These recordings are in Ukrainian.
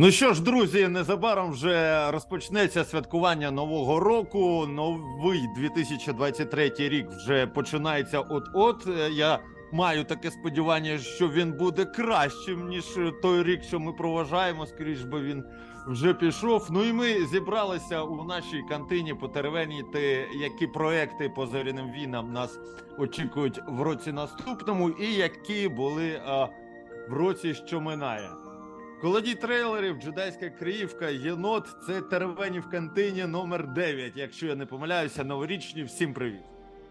Ну що ж, друзі, незабаром вже розпочнеться святкування нового року. Новий 2023 рік вже починається от-от. Е, Я маю таке сподівання, що він буде кращим ніж той рік, що ми проважаємо. Скоріш би він вже пішов. Ну і ми зібралися у нашій кантині потеревеніти, які проекти по зоряним війнам нас очікують в році наступному, і які були а, в році, що минає. Колодій трейлерів, джедайська криївка, єнот це теревені в кантині номер 9 Якщо я не помиляюся, новорічні, всім привіт.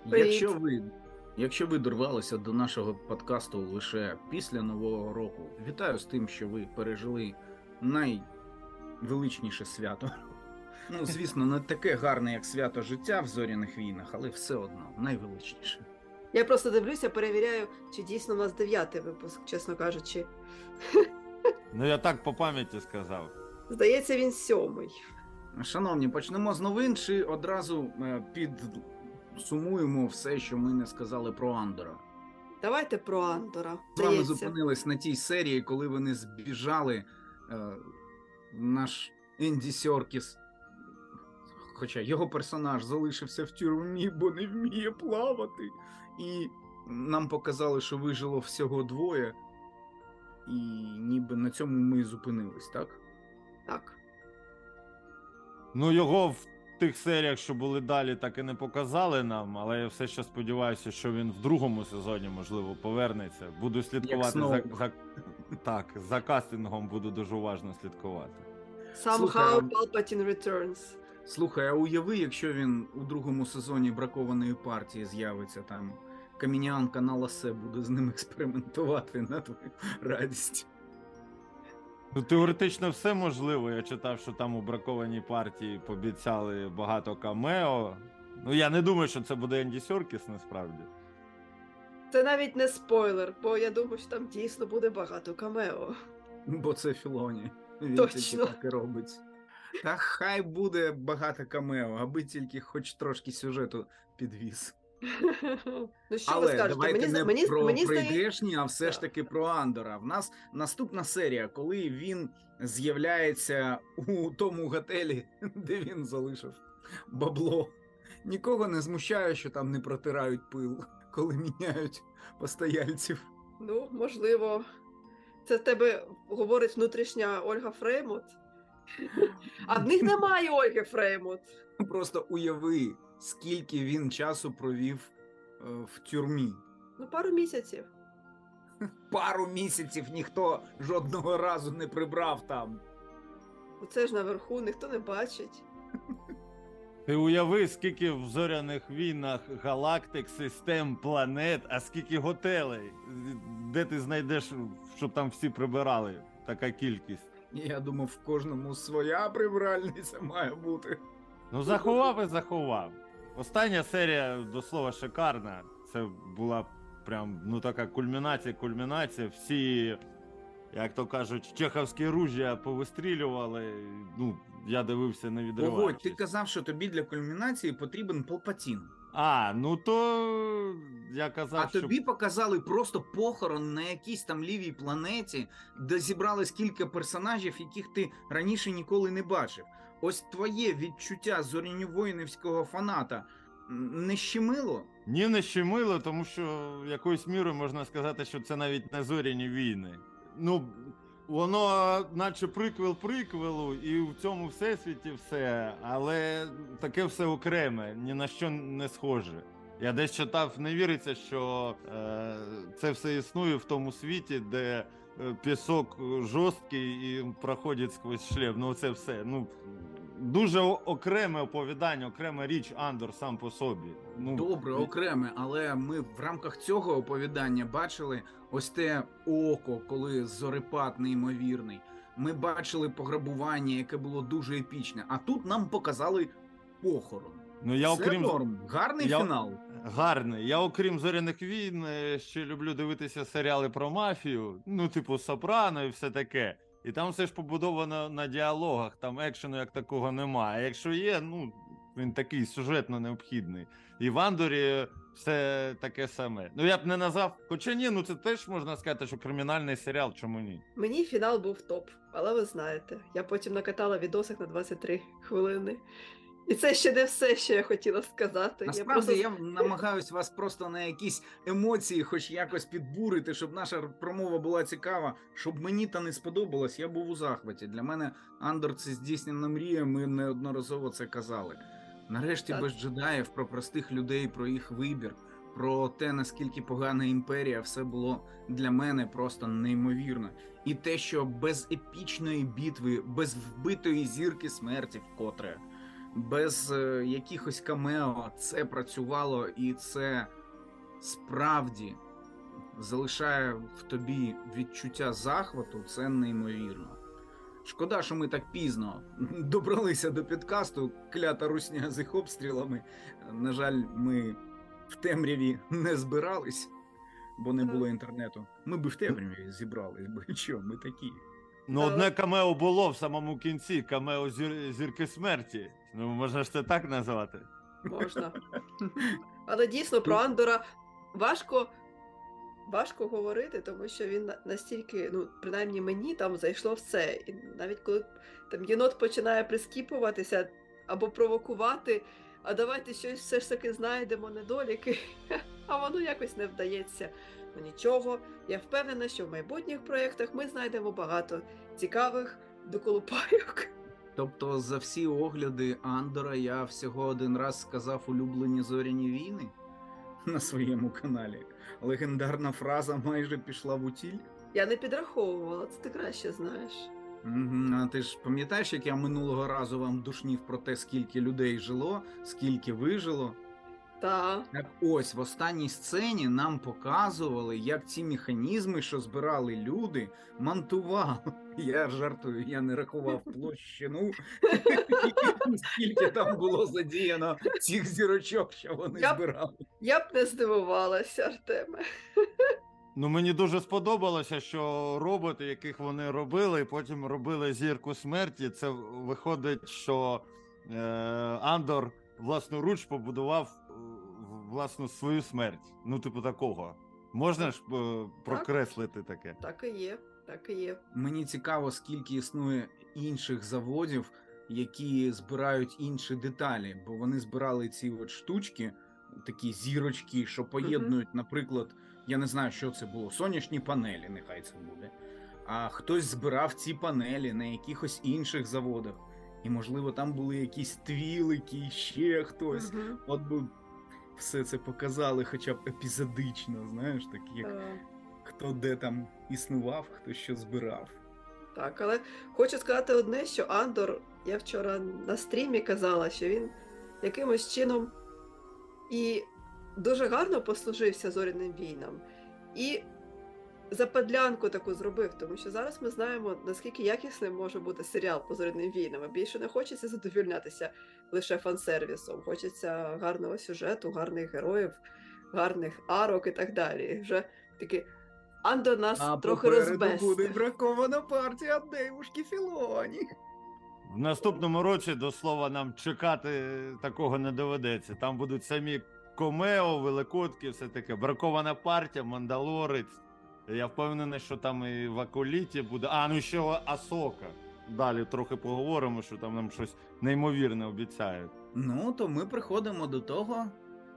Привіт. Якщо ви, якщо ви дорвалися до нашого подкасту лише після Нового року, вітаю з тим, що ви пережили найвеличніше свято. Ну, звісно, не таке гарне, як свято життя в зоряних війнах, але все одно найвеличніше. Я просто дивлюся, перевіряю, чи дійсно у нас дев'ятий випуск, чесно кажучи. Ну я так по пам'яті сказав. Здається, він сьомий. Шановні, почнемо з новин чи одразу е, підсумуємо все, що ми не сказали про Андора. Давайте про Андора. З вами Здається. зупинились на тій серії, коли вони збіжали. Е, наш Енді Сьоркіс. Хоча його персонаж залишився в тюрмі, бо не вміє плавати. І нам показали, що вижило всього двоє. І ніби на цьому ми і зупинились, так? Так. Ну його в тих серіях, що були далі, так і не показали нам, але я все ще сподіваюся, що він в другому сезоні, можливо, повернеться. Буду слідкувати за, за так, за кастингом буду дуже уважно слідкувати. Somehow Palpatine Returns. Слухай, а уяви, якщо він у другому сезоні бракованої партії з'явиться там. Камінянка на ласе буде з ним експериментувати на твою радість. Ну, теоретично все можливо. Я читав, що там у бракованій партії пообіцяли багато камео. Ну я не думаю, що це буде Енді Сьоркіс насправді. Це навіть не спойлер, бо я думаю, що там дійсно буде багато камео. Бо це Філоні. Він Точно. так і робить. Та хай буде багато камео, аби тільки хоч трошки сюжету підвіз. Ну що ви скажете? давайте Мені, не мені, про мені прийдешні, а все ж таки про Андора. В нас наступна серія, коли він з'являється у тому готелі, де він залишив бабло. Нікого не змущає, що там не протирають пил, коли міняють постояльців. ну, можливо, це в тебе говорить внутрішня Ольга Фреймут. А в них немає Ольги Фреймут. Просто уяви, скільки він часу провів е, в тюрмі. Ну, пару місяців. Пару місяців ніхто жодного разу не прибрав там. Оце ж наверху ніхто не бачить. Ти уяви, скільки в зоряних війнах галактик, систем, планет, а скільки готелей. Де ти знайдеш, щоб там всі прибирали? Така кількість. Я думав, в кожному своя прибиральниця має бути. Ну, заховав і заховав. Остання серія, до слова, шикарна. Це була прям ну така кульмінація, кульмінація. Всі, як то кажуть, чеховські ружя повистрілювали. Ну, я дивився не Погодь, відриваючись. ти казав, що тобі для кульмінації потрібен Палпатін. А, ну то я казав, А що тобі показали просто похорон на якійсь там лівій планеті, де зібрались кілька персонажів, яких ти раніше ніколи не бачив. Ось твоє відчуття зоряньовоїнівського фаната не щемило? ні не щемило, тому що якоюсь мірою можна сказати, що це навіть не зоряні війни. Ну, воно, наче приквел приквелу, і в цьому всесвіті все, але таке все окреме, ні на що не схоже. Я десь читав, не віриться, що е, це все існує в тому світі, де пісок жорсткий і проходить сквозь шлем. Ну, це все. Ну, дуже окреме оповідання, окрема річ Андор сам по собі. Ну, Добре, окреме, але ми в рамках цього оповідання бачили ось те око, коли зорепад неймовірний. Ми бачили пограбування, яке було дуже епічне. А тут нам показали похорон. Ну, я Це окрім норм. Гарний я- фінал. Гарний. Я, окрім зоряних війн, е, ще люблю дивитися серіали про мафію, ну, типу Сопрано і все таке. І там все ж побудовано на діалогах, там екшену як такого немає. А якщо є, ну він такий сюжетно необхідний. І в Андорі все таке саме. Ну я б не назвав. Хоча ні, ну це теж можна сказати, що кримінальний серіал, чому ні? Мені фінал був топ, але ви знаєте, я потім накатала відосик на 23 хвилини. І це ще не все, що я хотіла сказати. Насправді я я, просто... намагаюсь вас просто на якісь емоції, хоч якось підбурити, щоб наша промова була цікава, щоб мені та не сподобалось, я був у захваті. Для мене Андор це здійснена мрія. Ми неодноразово це казали. Нарешті Так. без джедаїв про простих людей, про їх вибір, про те, наскільки погана імперія, все було для мене просто неймовірно. І те, що без епічної битви, без вбитої зірки смерті вкотре, без е, якихось камео, це працювало, і це справді залишає в тобі відчуття захвату. Це неймовірно. Шкода, що ми так пізно добралися до підкасту, клята русня з їх обстрілами. На жаль, ми в темряві не збирались, бо не було інтернету. Ми би в темряві зібрались, бо що, ми такі. Ну, одне камео було в самому кінці, камео зір... зірки смерті. Ну, можна ж це так назвати. Можна. Але дійсно про Андора важко, важко говорити, тому що він настільки, ну, принаймні мені там зайшло все. І навіть коли там єнот починає прискіпуватися або провокувати, а давайте щось все ж таки знайдемо недоліки, а воно якось не вдається. Ну нічого, я впевнена, що в майбутніх проєктах ми знайдемо багато цікавих доколупайок. Тобто, за всі огляди Андора я всього один раз сказав улюблені зоряні війни на своєму каналі. Легендарна фраза майже пішла в утіль. Я не підраховувала, це ти краще знаєш. А ти ж пам'ятаєш, як я минулого разу вам душнів про те, скільки людей жило, скільки вижило? Та. Так ось в останній сцені нам показували, як ці механізми, що збирали люди, монтували. Я жартую, я не рахував площину, скільки там було задіяно цих зірочок, що вони Я б- збирали. Я б не здивувалася, Артеме. Ну, мені дуже сподобалося, що роботи, яких вони робили, і потім робили зірку смерті. Це виходить, що е, Андор власноруч побудував власну свою смерть. Ну, типу, такого. Можна ж е, прокреслити таке? Так і є, так і є. Мені цікаво, скільки існує інших заводів, які збирають інші деталі, бо вони збирали ці от штучки, такі зірочки, що поєднують, наприклад, я не знаю, що це було, сонячні панелі, нехай це буде. А хтось збирав ці панелі на якихось інших заводах. І, можливо, там були якісь твілики, ще хтось. От би все це показали, хоча б епізодично, знаєш, так як так. хто де там існував, хто що збирав. Так, але хочу сказати одне, що Андор, я вчора на стрімі казала, що він якимось чином і дуже гарно послужився зоряним війнам. І западлянку таку зробив, тому що зараз ми знаємо, наскільки якісним може бути серіал по зоряним війнам. Більше не хочеться задовільнятися лише фан-сервісом. Хочеться гарного сюжету, гарних героїв, гарних арок і так далі. І Вже таки Андор нас трохи розбестив. бракована партія Дейвушки Філоні. В наступному році, до слова, нам чекати такого не доведеться. Там будуть самі Комео, Великодки, все таке. Бракована партія, Мандалорець. Я впевнений, що там і в Аколіті буде. А, ну ще Асока. Далі трохи поговоримо, що там нам щось неймовірне обіцяють. Ну, то ми приходимо до того,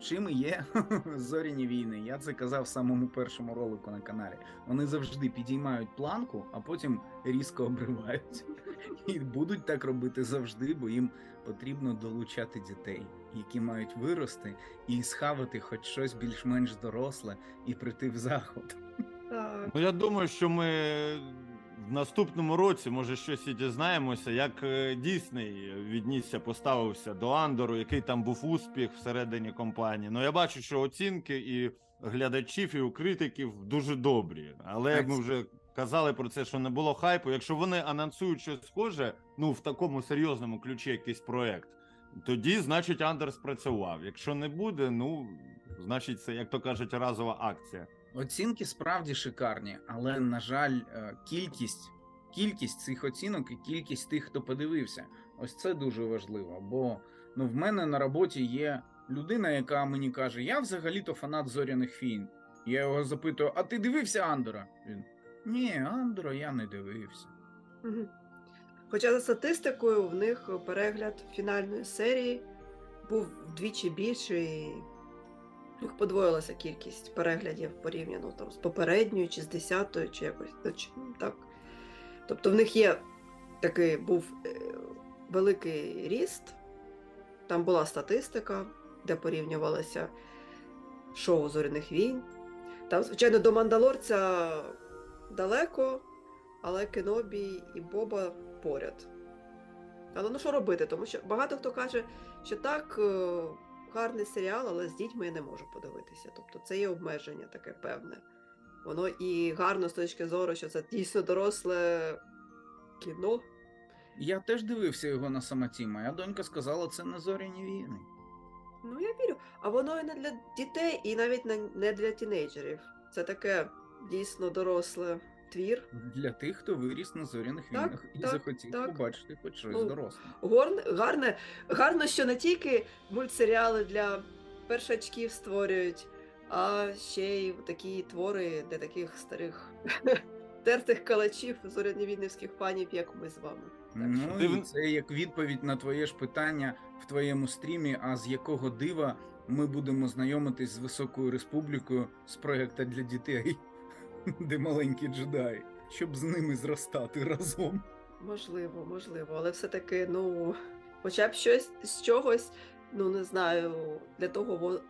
чим є зоряні війни. Я це казав в самому першому ролику на каналі. Вони завжди підіймають планку, а потім різко обривають. І будуть так робити завжди, бо їм потрібно долучати дітей, які мають вирости і схавати хоч щось більш-менш доросле і прийти в заход. Ну я думаю, що ми в наступному році, може, щось і дізнаємося, як е, Дісней віднісся, поставився до Андору, який там був успіх всередині компанії. Ну я бачу, що оцінки і глядачів, і у критиків дуже добрі. Але Так. ми вже казали про це, що не було хайпу. Якщо вони анонсують щось схоже, ну в такому серйозному ключі якийсь проект. Тоді, значить, Андер спрацював. Якщо не буде, ну значить, це, як то кажуть, разова акція. Оцінки справді шикарні, але на жаль, е, кількість, кількість цих оцінок і кількість тих, хто подивився, ось це дуже важливо. Бо ну, в мене на роботі є людина, яка мені каже: Я взагалі-то фанат зоряних війн. Я його запитую: а ти дивився Андора? Він ні, Андора я не дивився. Хоча за статистикою в них перегляд фінальної серії був вдвічі більший. Них подвоїлася кількість переглядів порівняно там, з попередньою, чи з десятою, чи якось ну, чи, ну, так. Тобто в них є такий був е, великий ріст. Там була статистика, де порівнювалося шоу зоряних війн. Там, звичайно, до Мандалорця далеко, але Кенобі і Боба поряд. Але ну що робити? Тому що багато хто каже, що так, е, гарний серіал, але з дітьми я не можу подивитися. Тобто це є обмеження таке певне. Воно і гарно з точки зору, що це дійсно доросле кіно. Я теж дивився його на самоті. Моя донька сказала, це не зоряні війни. Ну, я вірю. А воно і не для дітей, і навіть не- не для тінейджерів. Це таке дійсно доросле твір. Для тих, хто виріс на зоряних Так, війнах і так, захотів так. побачити хоч щось Ну, доросле. Горне, гарне, гарно, що не тільки мультсеріали для першачків створюють, а ще й такі твори для таких старих тертих калачів зорянівіднівських панів, як ми з вами. Так Ну, і це як відповідь на твоє ж питання в твоєму стрімі, а з якого дива ми будемо знайомитись з Високою Республікою з проєкта для дітей, де маленькі джедаї, щоб з ними зростати разом. Можливо, можливо, але все-таки, ну, хоча б щось з чогось, ну не знаю, для того,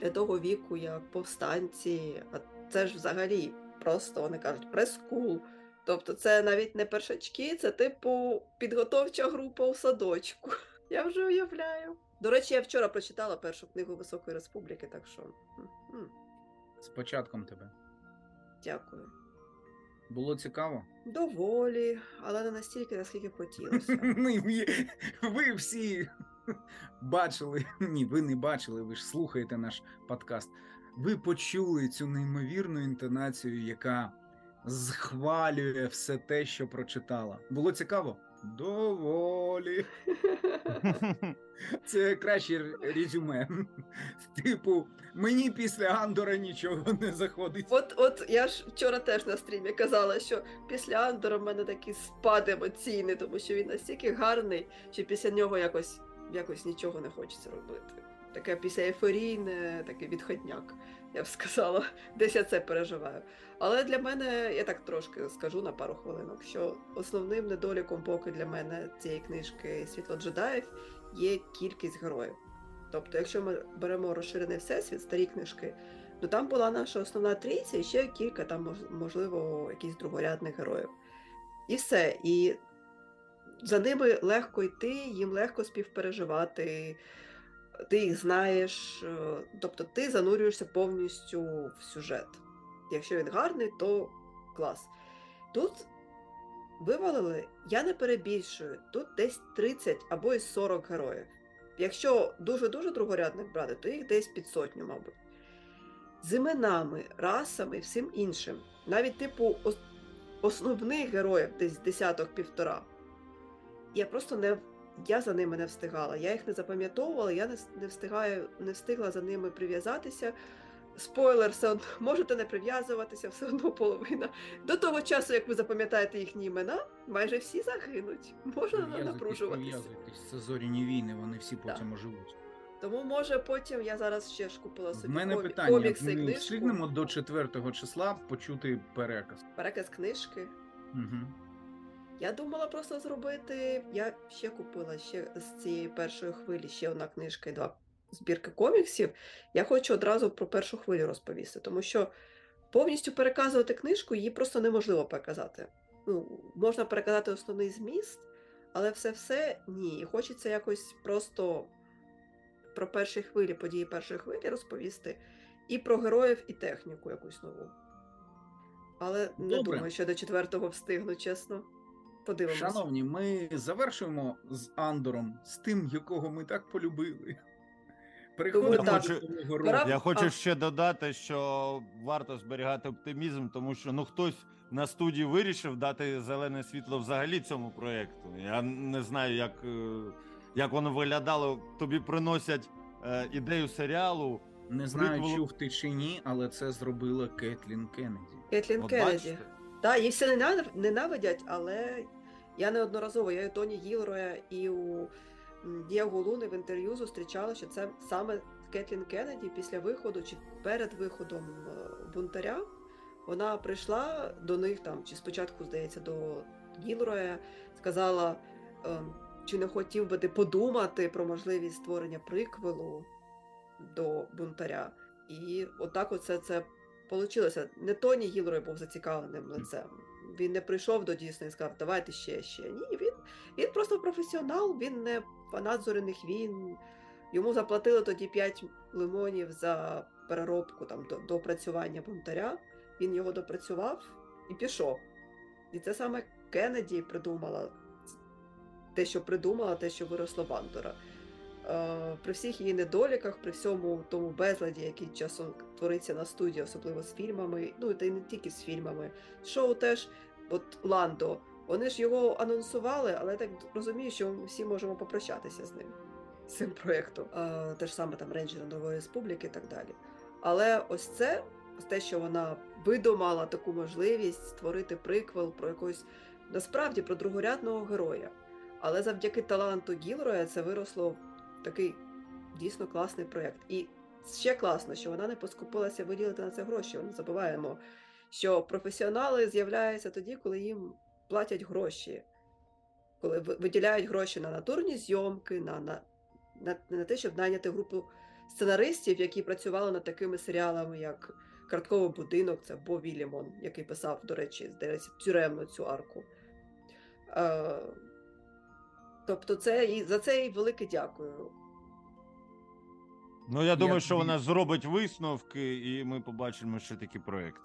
для того віку, як повстанці, а це ж взагалі просто вони кажуть прескул. Тобто це навіть не першачки, це типу підготовча група у садочку. Я вже уявляю. До речі, я вчора прочитала першу книгу Високої Республіки, так що З початком тебе. Дякую. Було цікаво? Доволі, але не настільки, наскільки б хотілося. Ви всі бачили. Ні, ви не бачили, ви ж слухаєте наш подкаст. Ви почули цю неймовірну інтонацію, яка зхвалює все те, що прочитала. Було цікаво? Доволі. Це краще резюме. Типу, мені після Андора нічого не заходить. От, от я ж вчора теж на стрімі казала, що після Андора в мене такий спад емоційний, тому що він настільки гарний, що після нього якось, якось нічого не хочеться робити. Таке після ейфорійне, такий відходняк, я б сказала. Десь я це переживаю. Але для мене, я так трошки скажу на пару хвилинок, що основним недоліком поки для мене цієї книжки Світло джедаїв є кількість героїв. Тобто, якщо ми беремо розширений всесвіт, старі книжки, Ну там була наша основна трійця і ще кілька там, мож- можливо, якихось другорядних героїв. І все. І за ними легко йти, їм легко співпереживати, ти їх знаєш, е, тобто ти занурюєшся повністю в сюжет. Якщо він гарний, то клас. Тут вивалили, я не перебільшую, тут десь 30 або й 40 героїв. Якщо дуже-дуже другорядних брати, то їх десь під сотню, мабуть з іменами, расами і всім іншим. Навіть типу основних героїв десь десяток півтора. Я просто не я за ними не встигала. Я їх не запам'ятовувала, я не, встигаю, не встигла за ними прив'язатися. Спойлер, все одно можете не прив'язуватися, все одно половина. До того часу, як ви запам'ятаєте їхні імена, майже всі загинуть. Можна напружуватися. Це зоряні війни, вони всі потім оживуть. Тому може потім я зараз ще ж купила собі мене комі- питання: комікси, ми встигнемо до 4 числа почути переказ. переказ книжки. Угу. Я думала просто зробити. Я ще купила ще з цієї першої хвилі ще одна книжка і два збірки коміксів. Я хочу одразу про першу хвилю розповісти, тому що повністю переказувати книжку її просто неможливо переказати. Ну, можна переказати основний зміст, але все-все ні. І хочеться якось просто про перші хвилі, події першої хвилі розповісти і про героїв, і техніку якусь нову. Але не Добре. думаю, що до четвертого встигну, чесно. Подивимось. Шановні, ми завершуємо з Андором, з тим, якого ми так полюбили. Переходимо Думаю, так. до. Я хочу А. ще додати, що варто зберігати оптимізм, тому що ну хтось на студії вирішив дати зелене світло взагалі цьому проєкту. Я не знаю, як, е, як воно виглядало. Тобі приносять е, ідею серіалу. Не знаю, Приквелу- чув ти чи ні, але це зробила Кетлін Кеннеді. Кетлін От Кеннеді. Так, її всі ненав- ненавидять, але я неодноразово, я і Тоні Гілроя, і у Діаго Луни в інтерв'ю зустрічала, що це саме Кетлін Кеннеді після виходу чи перед виходом е, бунтаря. Вона прийшла до них там, чи спочатку, здається, до Гілроя, сказала, ем, чи не хотів би ти подумати про можливість створення приквелу до бунтаря. І отак оце це Получилося, не Тоні Гілрой був зацікавленим лицем. Він не прийшов до Дійсна і сказав, давайте ще, ще. Ні, він, він просто професіонал, він не фанат зоряних війн. Йому заплатили тоді 5 лимонів за переробку там, до, до опрацювання бунтаря. Він його допрацював і пішов. І це саме Кеннеді придумала те, що придумала, те, що виросло в Андора. Е, при всіх її недоліках, при всьому тому безладі, який часом твориться на студії, особливо з фільмами, ну та й не тільки з фільмами. Шоу теж, от Ландо, вони ж його анонсували, але я так розумію, що ми всі можемо попрощатися з ним, з цим проєктом. Е, те ж саме там Рейнджери Нової Республіки і так далі. Але ось це, ось те, що вона видумала таку можливість створити приквел про якогось насправді про другорядного героя. Але завдяки таланту Гілроя це виросло такий дійсно класний проєкт. І ще класно, що вона не поскупилася виділити на це гроші. Ми забуваємо, що професіонали з'являються тоді, коли їм платять гроші, коли виділяють гроші на натурні зйомки, на, на, на, на те, щоб найняти групу сценаристів, які працювали над такими серіалами, як Картковий будинок, це Бо Вільямон, який писав, до речі, здається, тюремну цю арку. Тобто, це і за це їй велике дякую. Ну я думаю, Я що вона зробить висновки, і ми побачимо, що такий проєкт.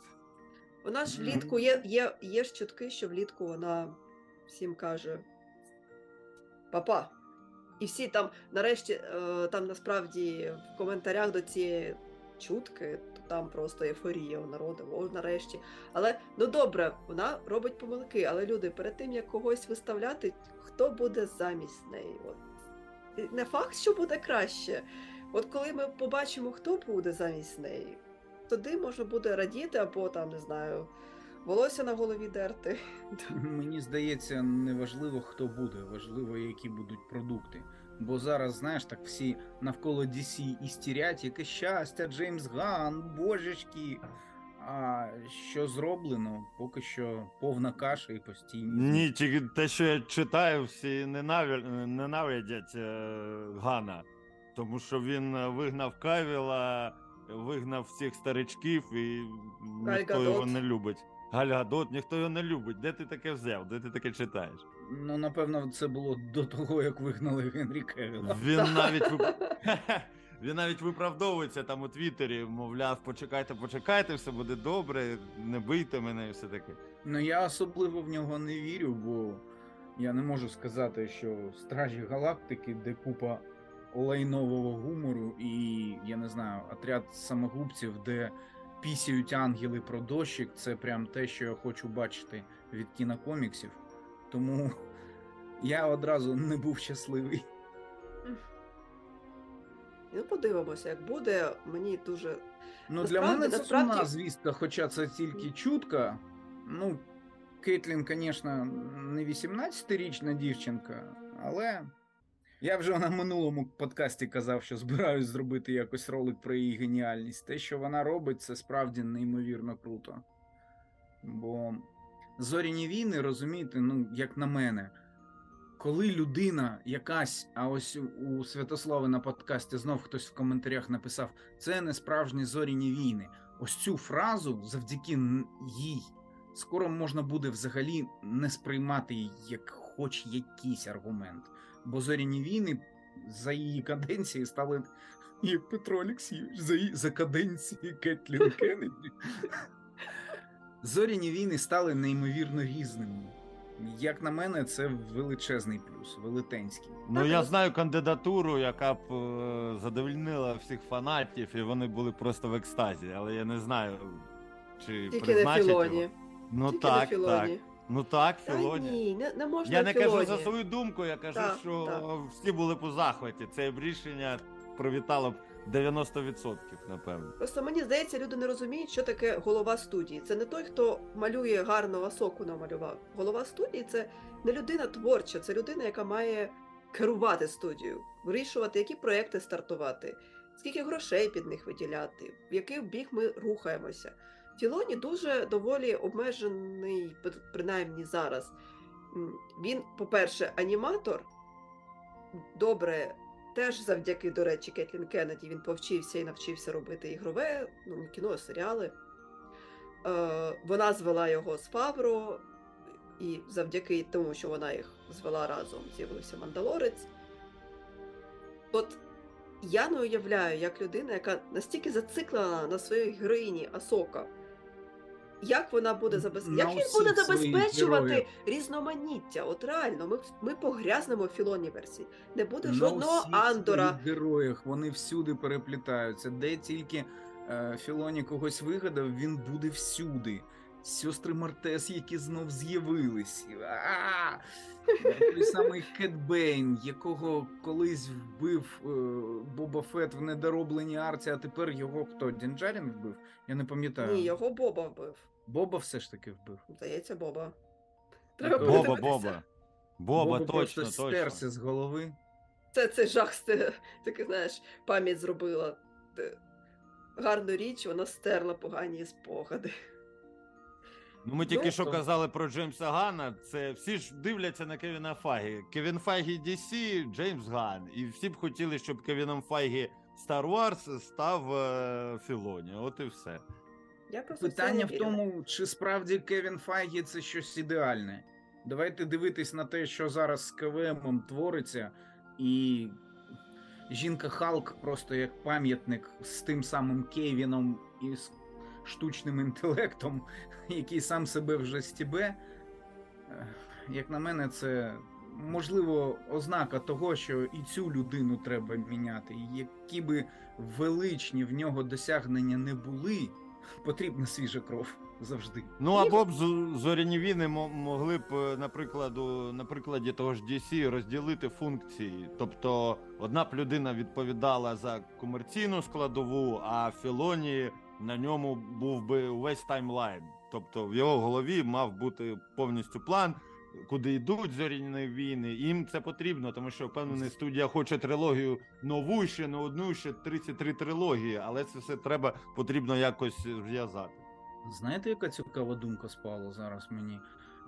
Вона ж влітку є, є, є ж чутки, що влітку вона всім каже папа. І всі там, нарешті, е, там насправді в коментарях до цієї чутки, там просто ейфорія у народу, о, нарешті. Але ну добре, вона робить помилки, але люди, перед тим як когось виставляти, хто буде замість неї? От. Не факт, що буде краще. От коли ми побачимо, хто буде замість неї, тоді можна буде радіти або там, не знаю, волосся на голові дерти. Мені здається, не важливо, хто буде, важливо, які будуть продукти. Бо зараз, знаєш, так всі навколо DC істерять, яке щастя, Джеймс Ган, божечки. А що зроблено, поки що повна каша і постійні. Ні, тільки те, що я читаю, всі ненавидять е, Гана, тому що він е, вигнав Кавіла, вигнав всіх старичків, і ніхто його не любить. Галь Гадот, ніхто його не любить. Де ти таке взяв? Де ти таке читаєш? Ну, напевно, це було до того, як вигнали Генрі Кевіла. Він навіть вип- він навіть виправдовується там у Твіттері, мовляв, почекайте, почекайте, все буде добре, не бийте мене і все таке. Ну я особливо в нього не вірю, бо я не можу сказати, що Стражі Галактики, де купа лайнового гумору, і я не знаю, отряд самогубців, де пісяють ангели про дощик, це прям те, що я хочу бачити від кінокоміксів. Тому я одразу не був щасливий. Ну, подивимося, як буде. Мені дуже. Ну, Насправді- для мене це насправді- сумна звістка, хоча це тільки чутка. Ну, Кейтлін, звісно, не 18-річна дівчинка, але я вже на минулому подкасті казав, що збираюсь зробити якось ролик про її геніальність. Те, що вона робить, це справді неймовірно круто. Бо зоряні війни, розумієте, ну, як на мене, коли людина якась, а ось у- Святослави на подкасті знов хтось в коментарях написав: це не справжні зоряні війни. Ось цю фразу завдяки їй скоро можна буде взагалі не сприймати як хоч якийсь аргумент. Бо зоряні війни за її каденції стали. Як Петро Олексійович, за, її- за каденції Кетлін Кеннеді. Зоряні війни стали неймовірно різними. Як на мене, це величезний плюс, велетенський. Ну Так, я знаю кандидатуру, яка б е, задовольнила всіх фанатів, і вони були просто в екстазі, але я не знаю, чи Тільки не призначать Філоні. його. Ну Тільки так, не Філоні. так. Ну так, Та Філоні. ні, не, не можна Я не Філоні. кажу за свою думку, я кажу, Так, що так. всі були по захваті. Це б рішення привітало б 90%, напевно. Просто мені здається, люди не розуміють, що таке голова студії. Це не той, хто малює гарно асоку намалював. Голова студії це не людина творча, це людина, яка має керувати студією, вирішувати, які проекти стартувати, скільки грошей під них виділяти, в який бік ми рухаємося. Філоні дуже доволі обмежений, принаймні зараз. Він, по-перше, аніматор, добре Теж завдяки, до речі, Кетлін Кеннеді він повчився і навчився робити ігрове, ну кіно, серіали. Е, вона звела його з Фавро, і завдяки тому, що вона їх звела разом, з'явився Мандалорець. От я не уявляю, як людина, яка настільки зациклена на своїй героїні Асока, як вона буде забез... Як він буде забезпечувати різноманіття? От реально, ми, ми погрязнемо в філоніверсі. Не буде На жодного усіх Андора. героях вони всюди переплітаються. Де тільки е, Філоні когось вигадав, він буде всюди. Сестри Мартес, які знов з'явились. Той самий Кет Бейн, якого колись вбив е, Боба Фет в недоробленій арці, а тепер його хто? Дінджарін вбив? Я не пам'ятаю. Ні, його Боба вбив. Боба все ж таки вбив. Здається, Боба. Треба Боба, Боба, подивитися. Боба. Боба, точно, точно. стерся з голови. Це, це жах, це, таки, знаєш, пам'ять зробила гарну річ, вона стерла погані спогади. Ну, ми тільки що казали про Джеймса Гана. Це всі ж дивляться на Кевіна Файгі. Кевін Файгі DC, Джеймс Ган. І всі б хотіли, щоб Кевіном Файгі Star Wars став е, Філоні. От і все. Я просто Питання в тому, чи справді Кевін Файгі це щось ідеальне. Давайте дивитись на те, що зараз з КВМом твориться, і жінка Халк просто як пам'ятник з тим самим Кевіном і з штучним інтелектом, який сам себе вже стібе. Е, Як на мене, це можливо ознака того, що і цю людину треба міняти. І Які би величні в нього досягнення не були, потрібна свіжа кров завжди. Ну або б з- зоряні війни могли б, е, наприклад, на прикладі того ж DC розділити функції. Тобто одна б людина відповідала за комерційну складову, а Філоні на ньому був би увесь таймлайн. Тобто в його голові мав бути повністю план. Куди йдуть зоряні війни, їм це потрібно, тому що впевнений студія хоче трилогію нову, ще не одну, ще 33 трилогії, але це все треба потрібно якось зв'язати. Знаєте, яка цікава думка спала зараз мені?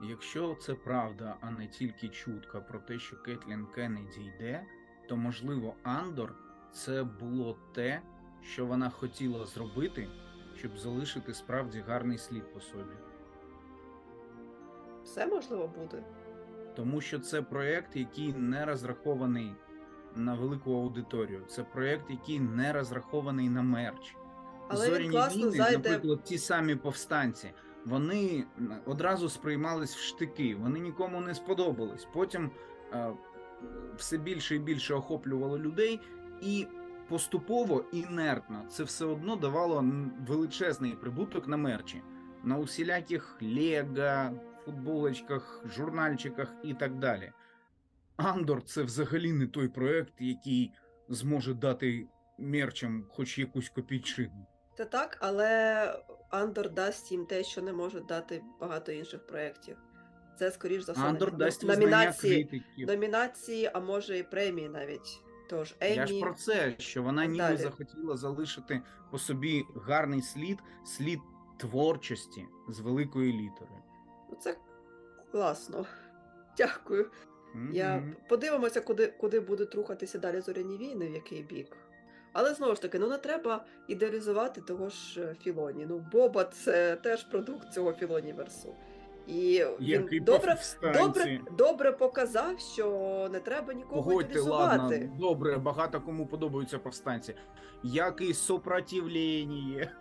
Якщо це правда, а не тільки чутка про те, що Кетлін Кеннеді йде, то можливо Андор це було те, що вона хотіла зробити, щоб залишити справді гарний слід по собі. Все можливо буде. Тому що це проєкт, який не розрахований на велику аудиторію. Це проєкт, який не розрахований на мерч. Але Зоряні він класно війни, зайде. наприклад, ті самі повстанці, вони одразу сприймались в штики, вони нікому не сподобались. Потім е, все більше і більше охоплювало людей, і поступово інертно це все одно давало величезний прибуток на мерчі, на усіляких лего, футболочках, журнальчиках і так далі. Андор це взагалі не той проект, який зможе дати мерчам хоч якусь копійчину. Це так, але Андор дасть їм те, що не можуть дати багато інших проєктів. Це, скоріш за все, Андор дасть ну, номінації, номінації, а може і премії навіть. Тож Я ж про це, що вона ніби далі. захотіла залишити по собі гарний слід, слід творчості з великої літери. Ну, це класно. Дякую. Я подивимося, куди, куди будуть рухатися далі зоряні війни, в який бік. Але знову ж таки, ну не треба ідеалізувати того ж е, Філоні. Ну, Боба це теж продукт цього Філоніверсу. І він добре, добре, добре показав, що не треба нікого Погодьте, ладно, добре, багато кому подобаються повстанці. Який сопротивлення.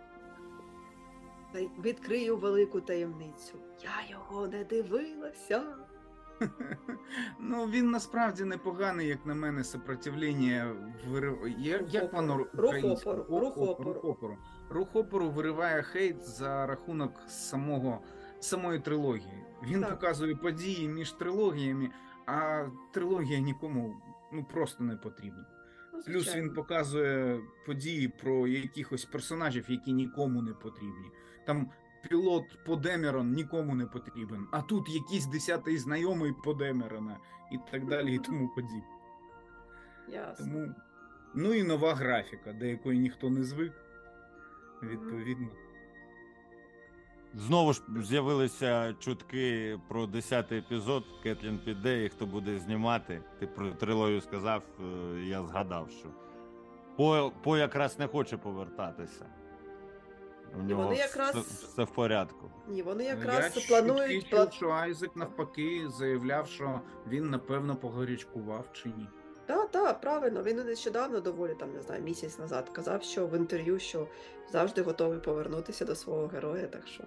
Та Відкрию велику таємницю. Я його не дивилася. Ну, він насправді непоганий, як на мене, сопротивлення вирив... Як, воно. Рух опору вириває хейт за рахунок самого, самої трилогії. Він Так. показує події між трилогіями, а трилогія нікому ну, просто не потрібна. Ну, Плюс він показує події про якихось персонажів, які нікому не потрібні. Там пілот по Демерон нікому не потрібен, а тут якийсь десятий знайомий по Демерона і так далі, і тому подібне. Ясно. Тому ну і нова графіка, до якої ніхто не звик. Відповідно. Знову ж з'явилися чутки про 10-й епізод. Кетлін піде, і хто буде знімати. Ти про трилогію сказав, е, я згадав, що по, по якраз не хоче повертатися. У нього вони все- якраз- все в порядку. Ні, вони якраз чутки планують. чув, що Айзек навпаки заявляв, що він напевно погарячкував чи ні. Так, правильно. Він нещодавно, доволі там, не знаю, місяць назад казав, що в інтерв'ю, що завжди готовий повернутися до свого героя. Так що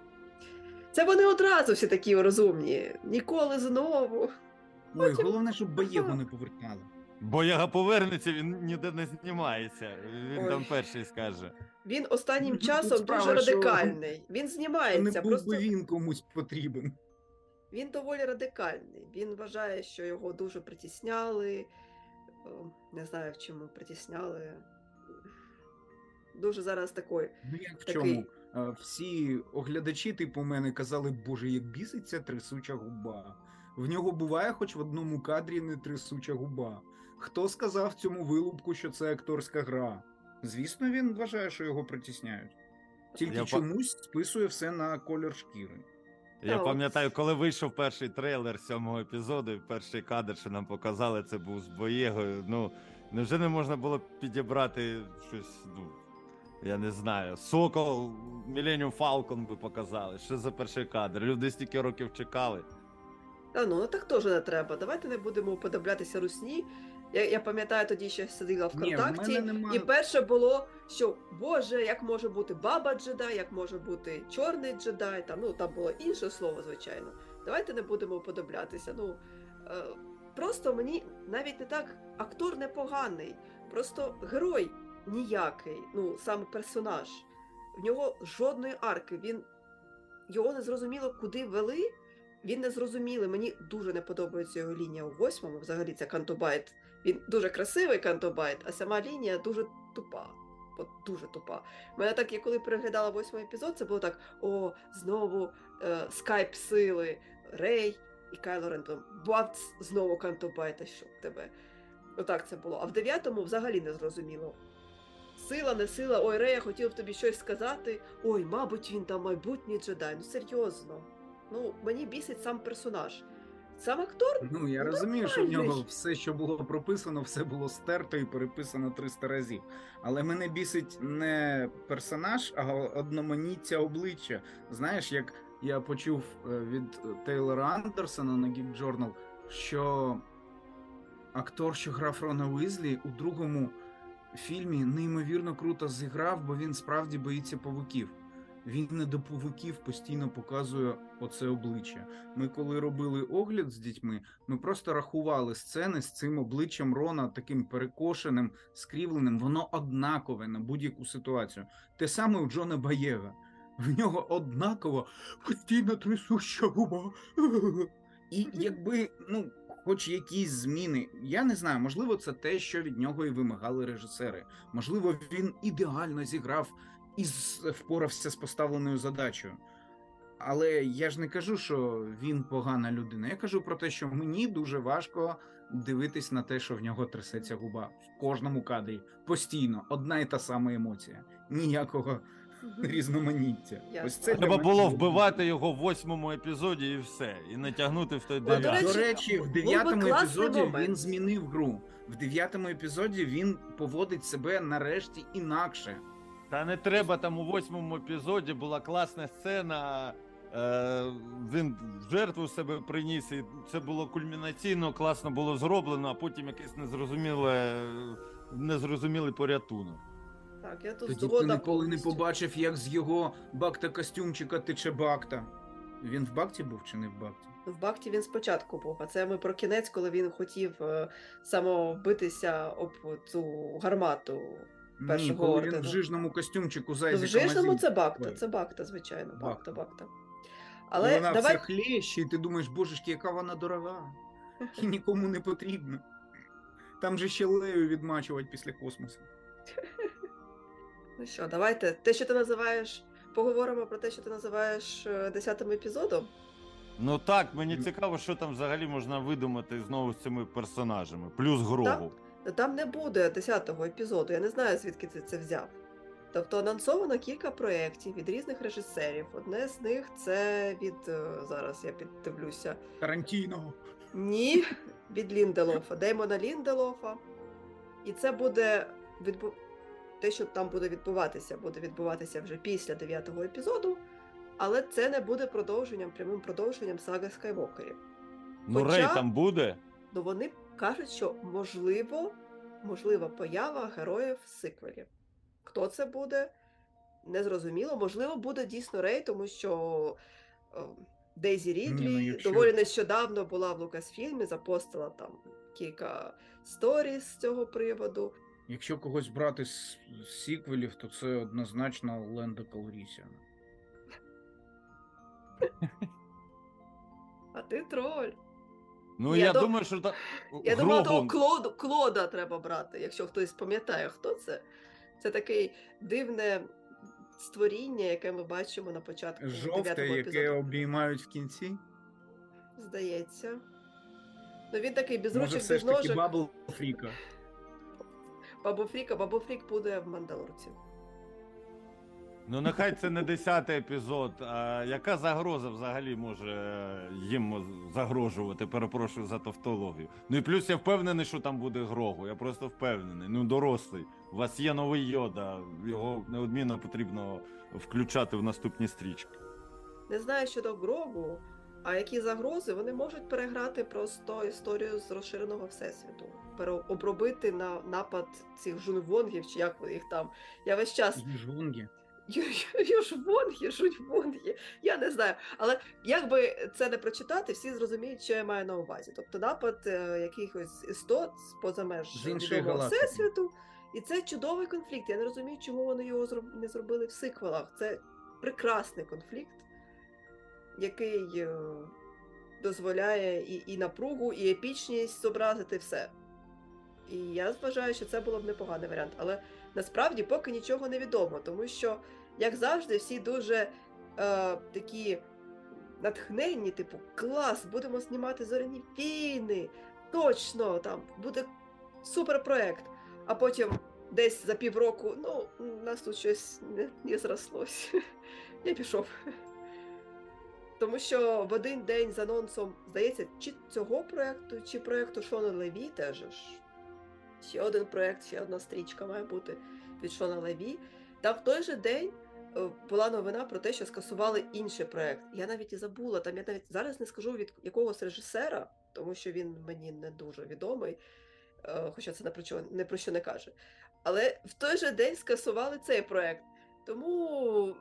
це вони одразу всі такі розумні. Ніколи знову. Ой, Потім- головне, щоб Ага. не повертали. Бо яга повернеться, він ніде не знімається. Він Ой. там перший скаже. Він останнім Ну, часом справа, дуже що- радикальний. Він Не знімається, був просто би він комусь потрібен. він доволі радикальний. Він вважає, що його дуже притісняли. Не знаю, в чому притісняли. Дуже зараз такий. Ну як в Такий. чому? Всі оглядачі, типу мене, казали, боже, як біситься трясуча губа. В нього буває хоч в одному кадрі не трясуча губа. Хто сказав цьому вилупку, що це акторська гра? Звісно, він вважає, що його притісняють. Тільки Я чомусь списує все на колір шкіри. Я пам'ятаю, коли вийшов перший трейлер сьомого епізоду, і перший кадр, що нам показали, це був з Боєгою. Ну, невже не можна було підібрати щось, ну, я не знаю, Сокол, Millennium Falcon би показали. Що за перший кадр? Люди стільки років чекали. Та ну, ну так теж не треба. Давайте не будемо уподоблятися русні. Я, я пам'ятаю, тоді ще сиділа в Ні, в контакті, нема- і перше було, що Боже, як може бути баба джедай, як може бути чорний джедай, там, ну там було інше слово, звичайно. Давайте не будемо уподоблятися. Ну, е, просто мені навіть не так актор непоганий, просто герой ніякий, ну, саме персонаж. В нього жодної арки. Він його не зрозуміло, куди вели. Він не зрозумілий. Мені дуже не подобається його лінія у восьмому. Взагалі це кантобайт. Він дуже красивий кантобайт, а сама лінія дуже тупа. От дуже тупа. Мене так, я коли переглядала восьмий епізод, це було так: о, знову е, скайп сили, Рей і Кайло Рен. Потім Бац, знову кантобайт, а що тебе? Отак це було. А в дев'ятому взагалі не зрозуміло. Сила, не сила, ой, Рей, я хотів тобі щось сказати. Ой, мабуть, він там майбутній джедай. Ну серйозно. Ну, мені бісить сам персонаж. Сам актор Ну, я Ну, розумію, що в нього все, що було прописано, все було стерто і переписано 300 разів. Але мене бісить не персонаж, а одноманіття обличчя. Знаєш, як я почув е, від Тейлора Андерсона на Geek Journal, що актор, що грав Рона Уізлі, у другому фільмі неймовірно круто зіграв, бо він справді боїться павуків. Він не до павуків постійно показує оце обличчя. Ми коли робили огляд з дітьми, ми просто рахували сцени з цим обличчям Рона, таким перекошеним, скрівленим. Воно однакове на будь-яку ситуацію. Те саме у Джона Баєга. В нього однаково постійно трясуща губа. І якби, ну, хоч якісь зміни, я не знаю, можливо, це те, що від нього і вимагали режисери. Можливо, він ідеально зіграв і впорався з поставленою задачею. Але я ж не кажу, що він погана людина. Я кажу про те, що мені дуже важко дивитись на те, що в нього трясеться губа в кожному кадрі. Постійно, одна і та сама емоція. Ніякого різноманіття. Ясно. Ось це Треба було вбивати його в восьмому епізоді і все. І не тягнути в той Ну, до дев'ятий. До речі, речі, в дев'ятому епізоді момент. він змінив гру. В дев'ятому епізоді він поводить себе нарешті інакше. Та не треба там у восьмому епізоді була класна сцена. Е, він жертву себе приніс, і це було кульмінаційно, класно було зроблено, а потім якесь незрозуміле, незрозумілий порятунок. Так, я тут Тоді ти згодна ніколи не повністю. побачив, як з його бакта костюмчика тече бакта. Він в бакті був чи не в бакті? В Бахті він спочатку був, а це ми про кінець, коли він хотів е, самобитися об цю гармату. Ні, коли він в жижному костюмчику Ну, зайзі в жижному це Бахта, це Бахта, звичайно. Бахта, Бахта. Але Але вона давай вся хлеще, і ти думаєш, божечки, яка вона дорога. І нікому не потрібна. Там же ще Лею відмачувати після космосу. Ну що, давайте. Те, що ти називаєш, поговоримо про те, що ти називаєш е, десятим епізодом. Ну так, мені цікаво, що там взагалі можна видумати знову з цими персонажами, плюс Грогу. Ну, Там не буде десятого епізоду. Я не знаю, звідки ти це взяв. Тобто анонсовано кілька проєктів від різних режисерів. Одне з них це від е, зараз я піддивлюся. Тарантіно. Ні, від Лінделофа, Деймона Лінделофа. І це буде відбу... те, що там буде відбуватися, буде відбуватися вже після дев'ятого епізоду, але це не буде продовженням, прямим продовженням саги Скайвокерів. Ну, Хоча- Рей там буде. Ну вони кажуть, що можливо, можлива поява героїв в сиквелі. Хто це буде? Незрозуміло. Можливо, буде дійсно Рей, тому що е, Дейзі Рідлі Ні, ну, якщо- доволі нещодавно була в Лукасфільмі, запостила там кілька сторіс з цього приводу. Якщо когось брати з, сіквелів, то це однозначно Ленда Калрісіана. А ти троль. Ну, Я я, дум- думаю, що та... Я думала, того Клод... Клода треба брати, якщо хтось пам'ятає, хто це. Це таке дивне створіння, яке ми бачимо на початку Жовте, дев'ятого яке обіймають в кінці. Здається. Ну він такий без Може, ручок, все без ж таки ножок. Бабл Фріка. Бабу Фріка, Бабу Фрік буде в Мандалорці. Ну, нехай це не десятий епізод. А яка загроза взагалі може їм загрожувати? Перепрошую за тавтологію. Ну і плюс я впевнений, що там буде Грогу. Я просто впевнений. Ну, дорослий. У вас є новий йода, його неодмінно потрібно включати в наступні стрічки. Не знаю щодо Грогу, а які загрози вони можуть переграти просто історію з розширеного всесвіту, переобробити на напад цих жунвонгів, чи як їх там. Я весь час Жунгі. Южвонги, жуньвонги, я не знаю. Але як би це не прочитати, всі зрозуміють, що я маю на увазі. Тобто напад е, якихось істот поза меж З відомого всесвіту. І це чудовий конфлікт. Я не розумію, чому вони його не зробили в сиквелах. Це прекрасний конфлікт, який е, дозволяє і, і напругу, і епічність зобразити все. І я вважаю, що це було б непоганий варіант. Але насправді поки нічого не відомо, тому що, як завжди, всі дуже е, такі натхненні, типу, клас, будемо знімати зоряні війни. Точно, там буде суперпроект. А потім десь за півроку, ну, у нас тут щось не, не зрослось. Я пішов. Тому що в один день з анонсом, здається, чи цього проекту, чи проекту Шона Леві теж ще один проект, ще одна стрічка має бути від Шона Леві. Там в той же день е, була новина про те, що скасували інший проект. Я навіть і забула. Там я навіть зараз не скажу від якогось режисера, тому що він мені не дуже відомий, е, хоча це не про що не про що не каже. Але в той же день скасували цей проект. Тому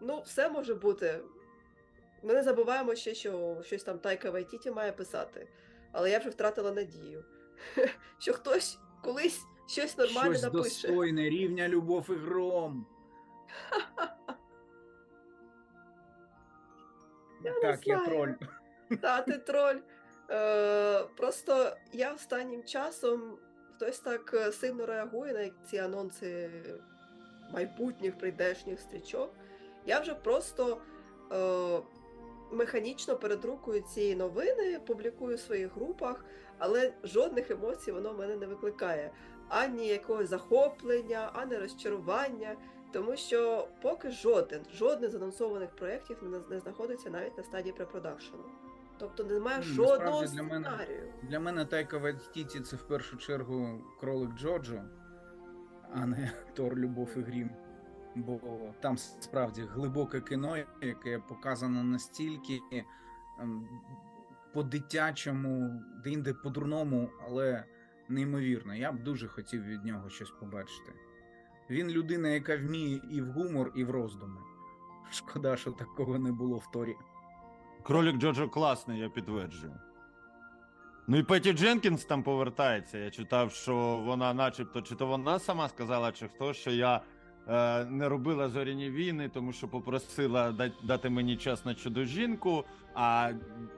ну, все може бути. Ми не забуваємо ще, що щось там Тайка Вайтіті має писати. Але я вже втратила надію, що хтось колись щось нормальне Щось напише. достойне рівня любов і гром. Я так, я троль. Та, ти троль. Е, просто я останнім часом хтось так е, сильно реагує на ці анонси майбутніх прийдешніх стрічок. Я вже просто е, механічно передрукую ці новини, публікую в своїх групах, але жодних емоцій воно в мене не викликає. Ані якогось захоплення, ані розчарування. Тому що поки жоден, жоден з анонсованих проєктів не, знаходиться навіть на стадії препродакшену. Тобто немає Ну, жодного насправді для мене- сценарію. Для мене Тайка Вайтіті це в першу чергу кролик Джоджо, а не Тор Любов і Грім. Бо там справді глибоке кіно, яке показано настільки ем, по-дитячому, де-інде по-дурному, але неймовірно. Я б дуже хотів від нього щось побачити. Він людина, яка вміє і в гумор, і в роздуми. Шкода, що такого не було в Торі. Кролік Джоджо класний, я підтверджую. Ну і Петі Дженкінс там повертається. Я читав, що вона, начебто, чи то вона сама сказала, чи хто, що я не робила зоряні війни, тому що попросила дати мені час на чудо жінку, а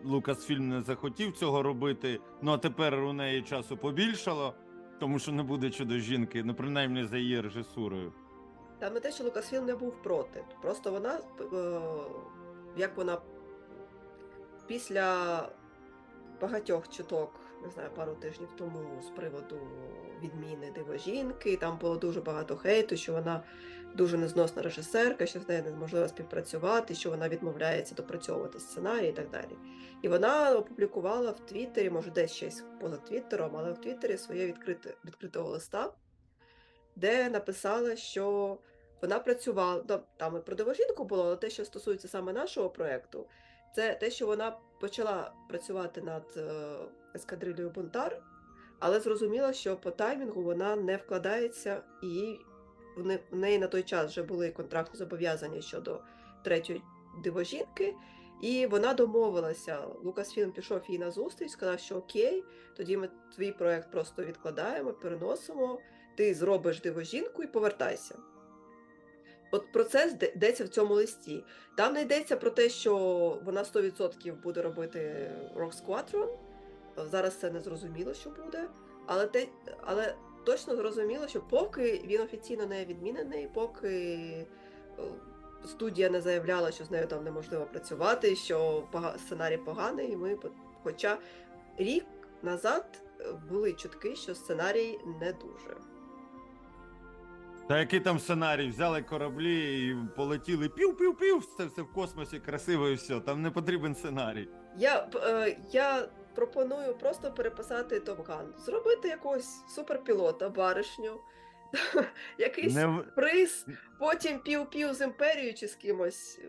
Лукасфільм не захотів цього робити. Ну а тепер у неї часу побільшало. тому що не буде чудо жінки, ну принаймні за її режисурою. Там не те, що Лукасфілм не був проти. Просто вона, е, як вона після багатьох чуток, не знаю, пару тижнів тому з приводу відміни диво жінки, там було дуже багато хейту, що вона дуже незносна режисерка, що з нею неможливо співпрацювати, що вона відмовляється допрацьовувати сценарій і так далі. І вона опублікувала в Твіттері, може десь щось поза Твіттером, але в Твіттері своє відкрите, відкритого листа, де написала, що вона працювала там і про дивожінку було, але те, що стосується саме нашого проєкту, це те, що вона почала працювати над е, ескадрилею Бунтар, але зрозуміла, що по таймінгу вона не вкладається, і їй, в неї на той час вже були контрактні зобов'язання щодо третьої дивожінки. І вона домовилася. Лукасфільм пішов їй на зустріч, сказав, що окей, тоді ми твій проект просто відкладаємо, переносимо, ти зробиш дивожінку і повертайся. От про це йдеться в цьому листі. Там не йдеться про те, що вона 100% буде робити Rock Squadron. Зараз це не зрозуміло, що буде. Але, те, але точно зрозуміло, що поки він офіційно не відмінений, поки е, студія не заявляла, що з нею там неможливо працювати, що сценарій поганий. Ми, хоча рік назад е, були чутки, що сценарій не дуже. Та який там сценарій? Взяли кораблі і полетіли пів-пів-пів, це все в космосі красиво і все. Там не потрібен сценарій. Я, е, я пропоную просто переписати Gun, зробити якогось суперпілота, баришню, якийсь Не приз, потім пів-пів з імперією чи з кимось.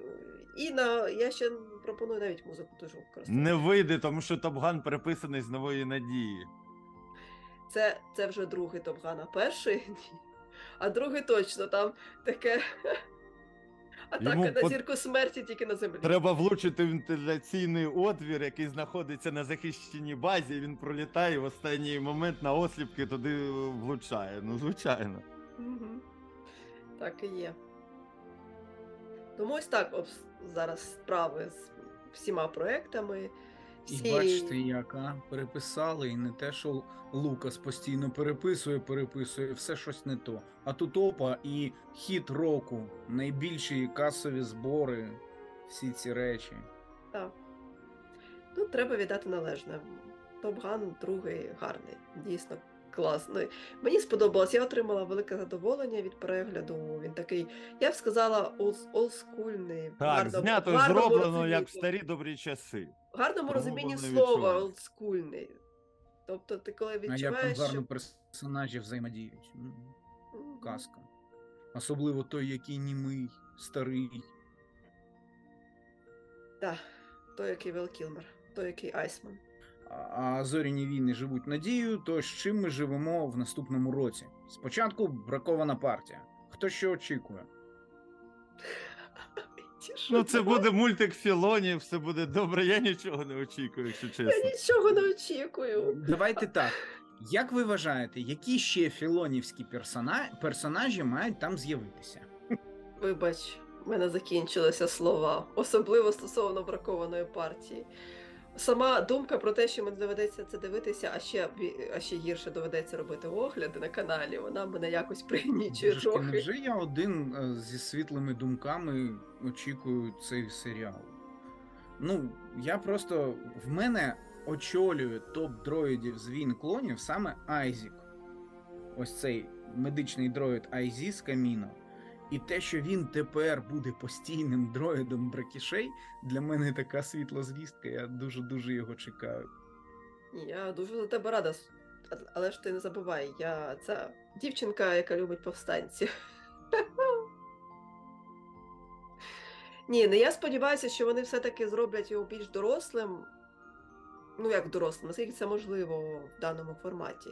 І на я ще пропоную навіть музику дуже використати. Не вийде, тому що Топган переписаний з нової надії. Це, це вже другий Gun, а перший ні. А другий точно там таке. Атака Йому на пот- зірку смерті тільки на землі. Треба влучити в вентиляційний отвір, який знаходиться на захищеній базі. і Він пролітає і в останній момент на осліпки туди влучає. Ну, звичайно. Мгм. Так і є. Тому ось так обс- зараз справи з всіма проектами. І Всі... бачите, яка переписали, і не те, що Лукас постійно переписує, переписує, все щось не то. А тут опа і хіт року, найбільші касові збори, всі ці речі. Так. Ну, треба віддати належне. Топган другий гарний, дійсно класний. Мені сподобалось, я отримала велике задоволення від перегляду. Він такий, я б сказала, олд- олдскульний. Так, гарному- знято гарному зроблено як в старі добрі часи. В гарному розумінні слова олдскульний. Тобто, ти коли А як гарно що... персонажі взаємодіють. Казка. Особливо той, який німий, старий. Так, той, який Вел Кілмер, той, який Айсман. А- зоряні війни живуть надією, то з чим ми живемо в наступному році? Спочатку бракована партія. Хто що очікує? Ну, це це? буде мультик Філоні, все буде добре. Я нічого не очікую, якщо чесно. Я нічого не очікую. Давайте так. Як ви вважаєте, які ще філонівські персона... персонажі мають там з'явитися? Вибач, в мене закінчилися слова, особливо стосовно бракованої партії. Сама думка про те, що мені доведеться це дивитися, а ще, а ще гірше доведеться робити огляди на каналі, вона мене якось пригнічує трохи. невже я один е, зі світлими думками очікую цей серіал? Ну, я просто в мене очолює топ дроїдів з війн клонів саме Айзік. Ось цей медичний дроїд Айзі з Каміно. І те, що він тепер буде постійним дроїдом Бракішей, для мене така світла звістка. Я дуже-дуже його чекаю. Я дуже за тебе рада, але ж ти не забувай, я ця дівчинка, яка любить повстанців. Ні, ну я сподіваюся, що вони все-таки зроблять його більш дорослим. Ну, як дорослим, наскільки це можливо в даному форматі.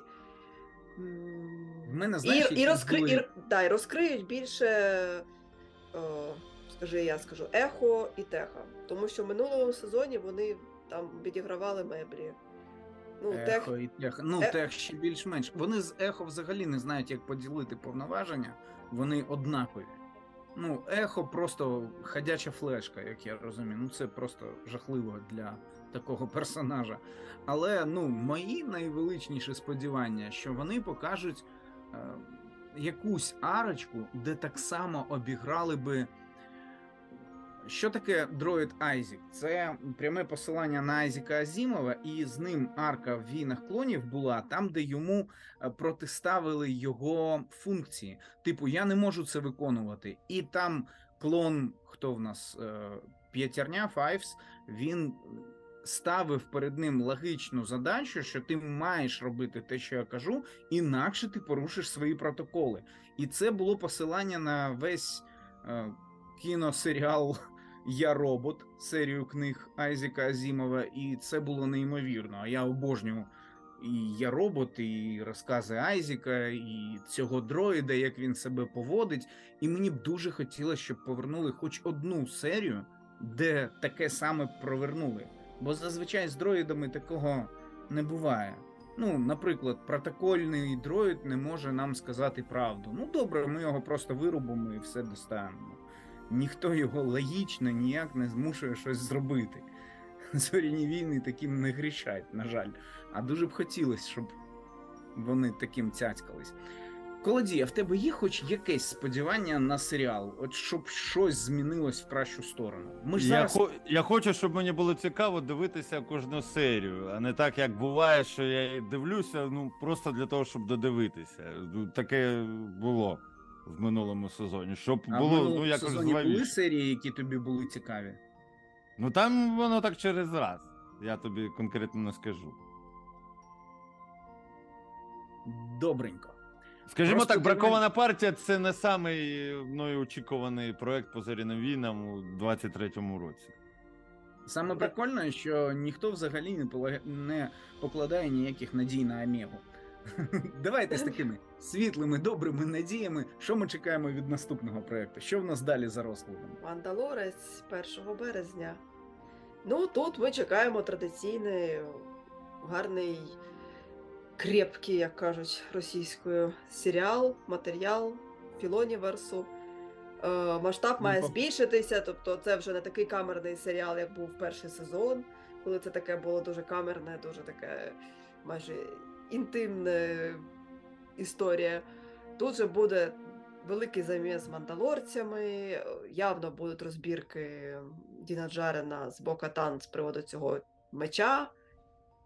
В мене, знаєш, і, і, розкри... і, да, і розкриють більше, о, скажи, я скажу, ехо і теха. Тому що в минулому сезоні вони там відігравали меблі. Ну, тех... Ехо і тех. Ну, Е- тех ще більш-менш. Вони з ехо взагалі не знають, як поділити повноваження. Вони однакові. Ну, ехо просто ходяча флешка, як я розумію. Ну, це просто жахливо для такого персонажа. Але ну, мої найвеличніші сподівання, що вони покажуть е, якусь арочку, де так само обіграли би. Що таке дроїд Айзік? Це пряме посилання на Айзіка Азімова, і з ним арка в війнах клонів була там, де йому е, протиставили його функції. Типу, я не можу це виконувати. І там клон, хто в нас е, п'ятірня Файвс, він ставив перед ним логічну задачу, що ти маєш робити те, що я кажу, інакше ти порушиш свої протоколи. І це було посилання на весь е, кіносеріал Я робот, серію книг Айзека Азімова, і це було неймовірно. А я обожнюю і я робот, і розкази Айзіка, і цього дроїда, як він себе поводить. І мені б дуже хотілося, щоб повернули хоч одну серію, де таке саме провернули. Бо зазвичай з дроїдами такого не буває. Ну, наприклад, протокольний дроїд не може нам сказати правду. Ну, добре, ми його просто вирубимо і все достанемо. Ніхто його логічно ніяк не змушує щось зробити. Зоряні війни таким не грішать, на жаль. А дуже б хотілося, щоб вони таким цяцькались. Колодія, в тебе є хоч якесь сподівання на серіал? От щоб щось змінилось в кращу сторону. Ми ж Я, зараз хо- я хочу, щоб мені було цікаво дивитися кожну серію, а не так, як буває, що я дивлюся, ну просто для того, щоб додивитися. Ну, Таке було в минулому сезоні. Щоб а було ну, якось сезоні були серії, які тобі були цікаві. Ну там воно так через раз. Я тобі конкретно не скажу. Добренько. Скажімо Просто так, бракована партія це не самий мною очікуваний проект по зоряним війнам у 23-му році. Саме прикольне, що ніхто взагалі не, пола- не покладає ніяких надій на Омегу. Давайте з такими світлими, добрими надіями. Що ми чекаємо від наступного проекту? Що в нас далі за розкладом? Мандалорець 1 березня. Ну, тут ми чекаємо традиційний, гарний, крепкий, як кажуть російською, серіал, матеріал Філоніверсу. Е, масштаб має збільшитися, тобто це вже не такий камерний серіал, як був перший сезон, коли це таке було дуже камерне, дуже таке майже інтимне історія. Тут же буде великий заміс з мандалорцями, явно будуть розбірки Діна Джарена з Бока Тан з приводу цього меча.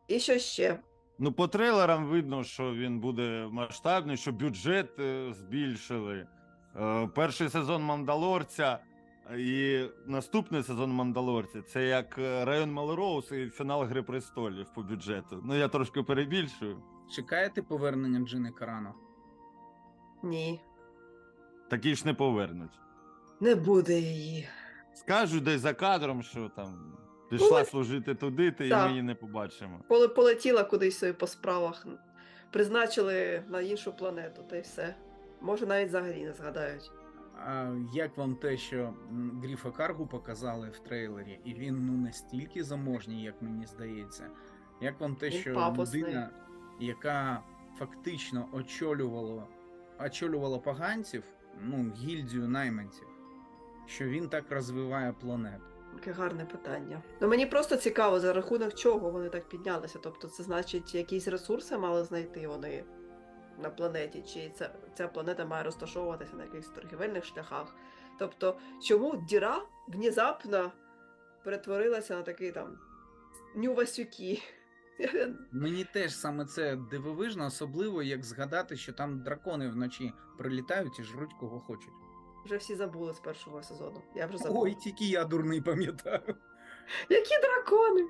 І що ще? Ну, по трейлерам видно, що він буде масштабний, що бюджет е, збільшили. Е, перший сезон Мандалорця і наступний сезон Мандалорця це як е, район Малороуз і фінал Гри престолів по бюджету. Ну, я трошки перебільшую. Чекаєте повернення Джини Карано? Ні, Такі ж не повернуть. не буде її. Скажуть десь за кадром, що там пішла Ну, служити туди, і так. ми її не побачимо. Коли полетіла кудись собі по справах, призначили на іншу планету, та й все. Може, навіть взагалі не згадають. А як вам те, що Гріфа Каргу показали в трейлері, і він ну настільки заможній, як мені здається. Як вам те, Він що пафосний. людина, яка фактично очолювала, очолювала поганців, ну, гільдію найманців, що він так розвиває планету? Яке гарне питання. Ну мені просто цікаво, за рахунок чого вони так піднялися. Тобто, це значить, якісь ресурси мали знайти вони на планеті, чи ця, ця планета має розташовуватися на якихось торгівельних шляхах. Тобто, чому діра внезапно перетворилася на такий там нювасюки? Мені теж саме це дивовижно, особливо як згадати, що там дракони вночі прилітають і жруть кого хочуть. Вже всі забули з першого сезону. Я вже забула. Ой, тільки я дурний пам'ятаю. Які дракони?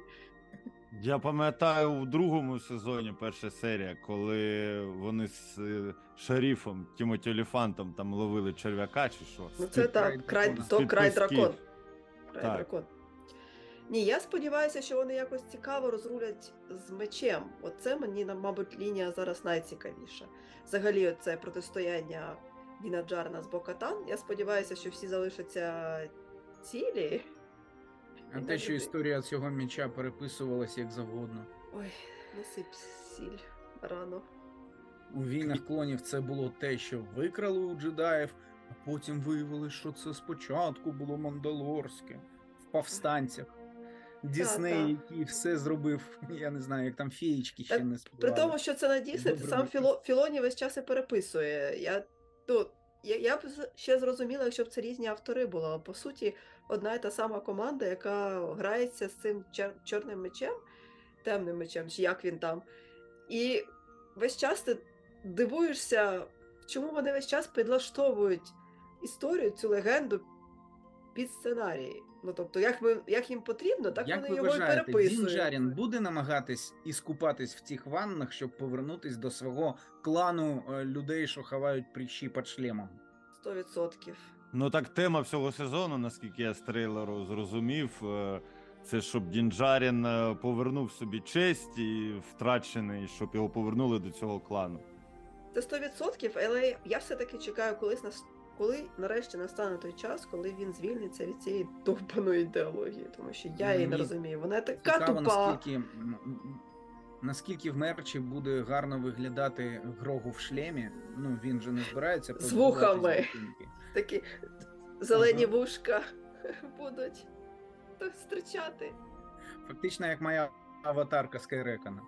Я пам'ятаю у другому сезоні перша серія, коли вони з е, шерифом Тімоті Оліфантом там ловили черв'яка чи що. Ну це так, край, дракона. то З-під край пісків. дракон. Край Так. дракон. Ні, я сподіваюся, що вони якось цікаво розрулять з мечем. Оце мені, на- мабуть, лінія зараз найцікавіша. Взагалі, це протистояння Діна Джарна з Бокатан. Я сподіваюся, що всі залишаться цілі. А те, що історія цього м'яча переписувалася як завгодно. Ой, не сип сіль рано. У війнах клонів це було те, що викрали у джедаїв, а потім виявили, що це спочатку було мандалорське в повстанцях. Дісней, який все зробив, я не знаю, як там феєчки ще не При тому, що це на Дісней, сам. Філо, Філоні весь час і переписує. Я, ну, я, я б ще зрозуміла, якщо б це різні автори були, але по суті, одна і та сама команда, яка грається з цим чер- чорним мечем, темним мечем, чи як він там. І весь час ти дивуєшся, чому вони весь час підлаштовують історію, цю легенду під сценарії. Ну, тобто, як, ми, як їм потрібно, так Як вони ви його і вважаєте, переписують. Дін Джарін буде намагатись іскупатись в цих ваннах, щоб повернутись до свого клану е, людей, що ховають прищі під шлемом? Сто відсотків. Ну так тема всього сезону, наскільки я з трейлеру зрозумів, е, це щоб Дінджарін е, повернув собі честь і втрачений, щоб його повернули до цього клану. Це 100%, але я все-таки чекаю, колись нас, коли нарешті настане той час, коли він звільниться від цієї довбаної ідеології, тому що я її не розумію. Вона така Цікаво, тупа. наскільки, наскільки в мерчі буде гарно виглядати Грогу в шлемі. Ну він же не збирається З вухами. Такі зелені Ага. вушка будуть так стричати. Фактично, як моя аватарка Скайрекона.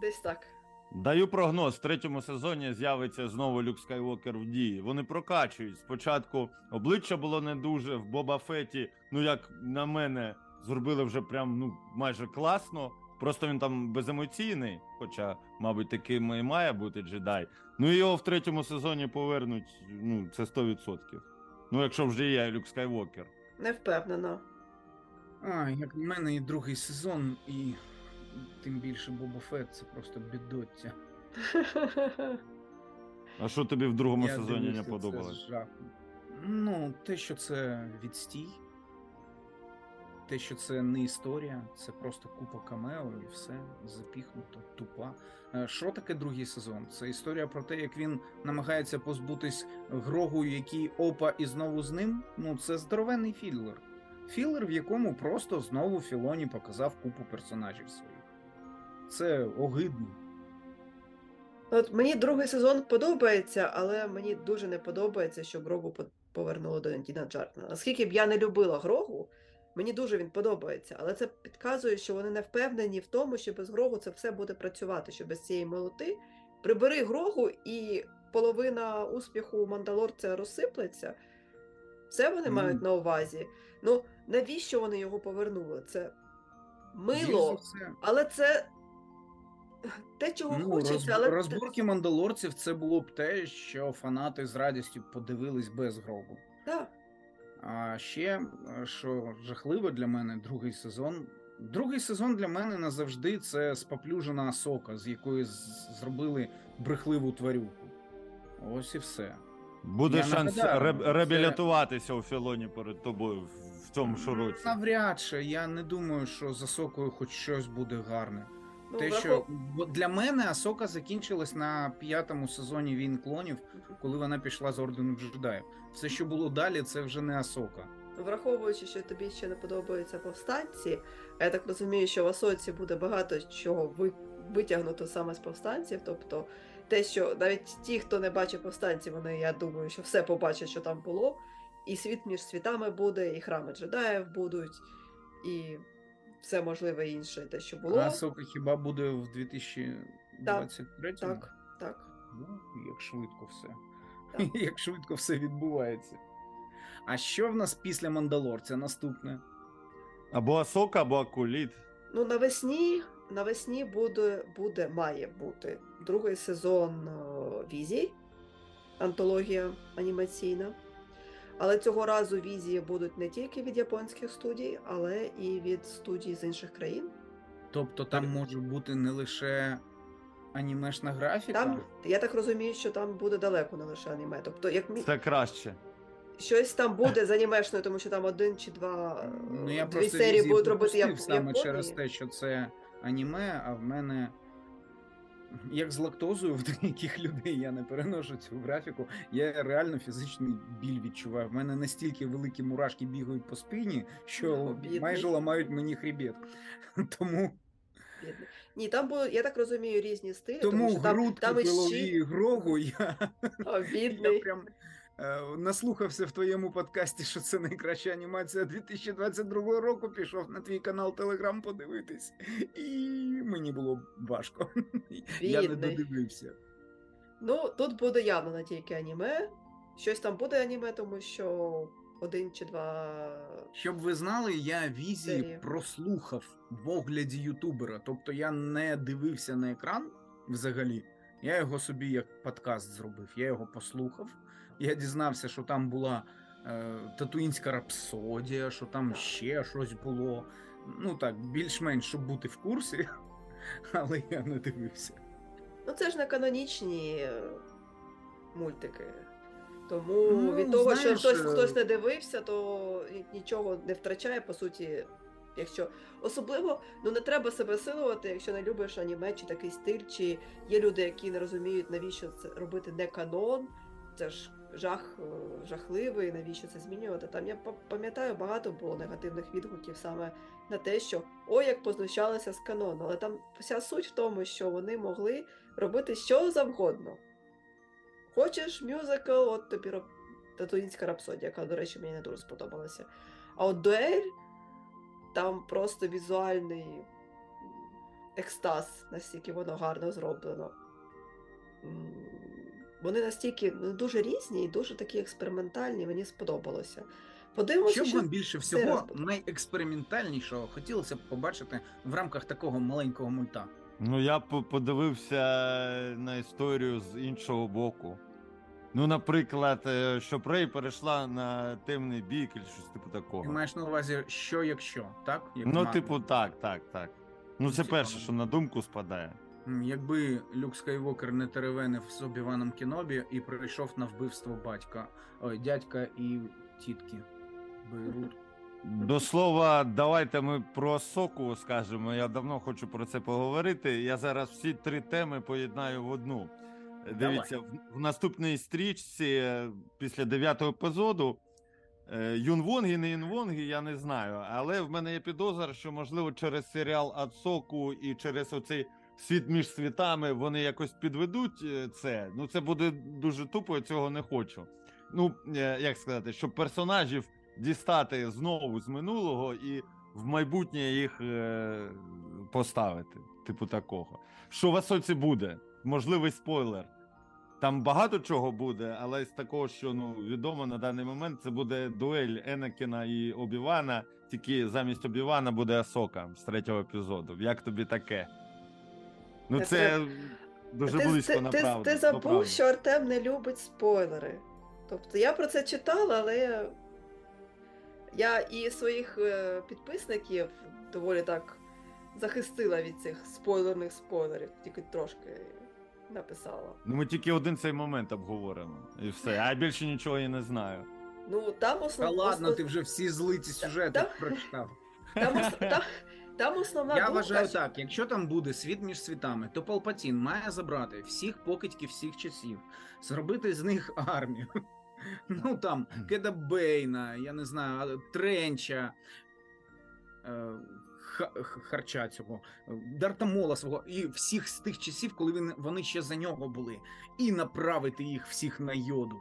Десь так. Даю прогноз: в третьому сезоні з'явиться знову Люк Скайуокер в дії. Вони прокачують. Спочатку обличчя було не дуже в Боба Феті. Ну як на мене, зробили вже прям ну майже класно. Просто він там беземоційний, хоча, мабуть, таким і має бути джедай. Ну і його в третьому сезоні повернуть. Ну, це 100%. Ну, якщо вже є Люк Скайуокер. Не впевнена. А, як в мене і другий сезон, і тим більше Боба Фет це просто бідоття. А що тобі в другому Я сезоні дивлюся, не це жах. Ну, те, що це відстій, те, що це не історія, це просто купа камео і все запіхнуто, тупа. Е, Що таке другий сезон? Це історія про те, як він намагається позбутись грогу, який опа і знову з ним. Ну, це здоровенний філер. Філер, в якому просто знову Філоні показав купу персонажів своїх. Це огидно. От мені другий сезон подобається, але мені дуже не подобається, що Грогу повернуло до Діна Джартна. Наскільки б я не любила Грогу, мені дуже він подобається, але це підказує, що вони не впевнені в тому, що без Грогу це все буде працювати, що без цієї молоти. Прибери Грогу, і половина успіху Мандалорця розсиплеться. Все вони Ну. мають на увазі. Ну, навіщо вони його повернули? Це мило, але це те, чого Ну, хочеться, розб- але розборки мандалорців це було б те, що фанати з радістю подивились без гробу. Так. А ще, е, що жахливо для мене, другий сезон. Другий сезон для мене назавжди це споплюжена сока, з якої з- зробили брехливу тварюку. Ось і все. Буде Я шанс нагадаю, ре- це- у Філоні перед тобою в- в цьому ж році. Навряд чи я не думаю, що за сокою хоч щось буде гарне. Ну, Те, що для мене Асока закінчилась на п'ятому сезоні Війн клонів, коли вона пішла з ордену джедаїв. Все, що було далі, це вже не Асока. Враховуючи, що тобі ще не подобаються повстанці, я так розумію, що в Асоці буде багато чого ви- витягнуто саме з повстанців. Тобто те, що навіть ті, хто не бачив повстанців, вони, я думаю, що все побачать, що там було. І світ між світами буде, і храми джедаїв будуть, і все можливе інше, те, що було. А Асока хіба буде в 2023 Так, так. Ну, як швидко все. Так. Як швидко все відбувається. А що в нас після Мандалорця наступне? Або Асока, або Акуліт. Ну, навесні, навесні буде, буде, має бути другий сезон о, візій, антологія анімаційна. Але цього разу візії будуть не тільки від японських студій, але і від студій з інших країн. Тобто там Так. може бути не лише анімешна графіка. Там, я так розумію, що там буде далеко не лише аніме. Тобто, як мі- Це краще. щось там буде з анімешною, тому що там один чи два е, Ну, я дві серії будуть робити Яп... саме Японії. через те, що це аніме, а в мене. Як з лактозою в деяких людей я не переношу цю графіку. Я реально фізичний біль відчуваю. В мене настільки великі мурашки бігають по спині, що ну, майже ламають мені хребет. Тому, Бідний. Ні, там було, я так розумію, різні стилі, тому тому що там, грудки там там щі... грогу я, О, я прям наслухався в твоєму подкасті, що це найкраща анімація 2022 року. Пішов на твій канал Телеграм подивитись, і мені було важко. Я не додивився. Ну, тут буде явно не тільки аніме. Щось там буде аніме, тому що один чи два. Щоб ви знали, я візії Серії. прослухав в огляді ютубера. Тобто я не дивився на екран взагалі. Я його собі як подкаст зробив. Я його послухав. Я дізнався, що там була е, татуїнська рапсодія, що там ще щось було. Ну так, більш-менш, щоб бути в курсі, але я не дивився. Ну, це ж не канонічні е, мультики. Тому Ну, від того, знаєш, що хтось, е, хтось не дивився, то нічого не втрачає, по суті. Якщо особливо, ну не треба себе силувати, якщо не любиш аніме чи такий стиль, чи є люди, які не розуміють, навіщо це робити не канон. Це ж жах е, жахливий, навіщо це змінювати. Там я пам'ятаю, багато було негативних відгуків саме на те, що ой, як познущалися з канону. Але там вся суть в тому, що вони могли робити що завгодно. Хочеш мюзикл, от тобі роб... Татуїнська рапсодія, яка, до речі, мені не дуже сподобалася. А от дуель там просто візуальний екстаз, настільки воно гарно зроблено. Вони настільки ну, дуже різні і дуже такі експериментальні, мені сподобалося. Подивимося, Що що вам більше всього найекспериментальнішого хотілося б побачити в рамках такого маленького мульта? Ну, я б подивився на історію з іншого боку. Ну, наприклад, е, щоб Рей перейшла на темний бік, чи щось типу Ти такого. маєш на увазі, що якщо, так? Як Ну, Марвел. типу, так, так, так. Ну, це перше, що на думку спадає. Якби Люк Скайвокер не теревенив з Обі-Ваном Кенобі і прийшов на вбивство батька, ой, дядька і тітки. Бейрут. До слова, давайте ми про Асоку скажемо. Я давно хочу про це поговорити. Я зараз всі три теми поєднаю в одну. Дивіться, в, в наступній стрічці е, після дев'ятого епізоду. е, Юнвонгі, не Юнвонгі, я не знаю. Але в мене є підозра, що можливо через серіал Ацоку і через оцей світ між світами вони якось підведуть е, це. Ну це буде дуже тупо, я цього не хочу. Ну, е, як сказати, щоб персонажів дістати знову з минулого і в майбутнє їх е, поставити. Типу такого. Що в Асоці буде? Можливий спойлер. Там багато чого буде, але з такого, що ну відомо на даний момент, це буде дуель Енакіна і Обівана. Тільки замість Обівана буде Асока з третього епізоду. Як тобі таке? Ну, це дуже ти, близько ти, на правду. ти забув, що Артем не любить спойлери. Тобто я про це читала, але я і своїх е, підписників доволі так захистила від цих спойлерних спойлерів, тільки трошки написала. Ну, ми тільки один цей момент обговоримо. І все. А я більше нічого і не знаю. Ну там Та ладно, основ- ти вже всі злиті сюжети Та- прочитав. там, ос... там, там основна Я думка, вважаю що- так: якщо там буде світ між світами, то Палпатін має забрати всіх покидьків всіх часів, зробити з них армію. Ну там Кеда Бейна, я не знаю, Тренча, е, Харча цього, Дартамола свого, і всіх з тих часів, коли він, вони ще за нього були, і направити їх всіх на йоду.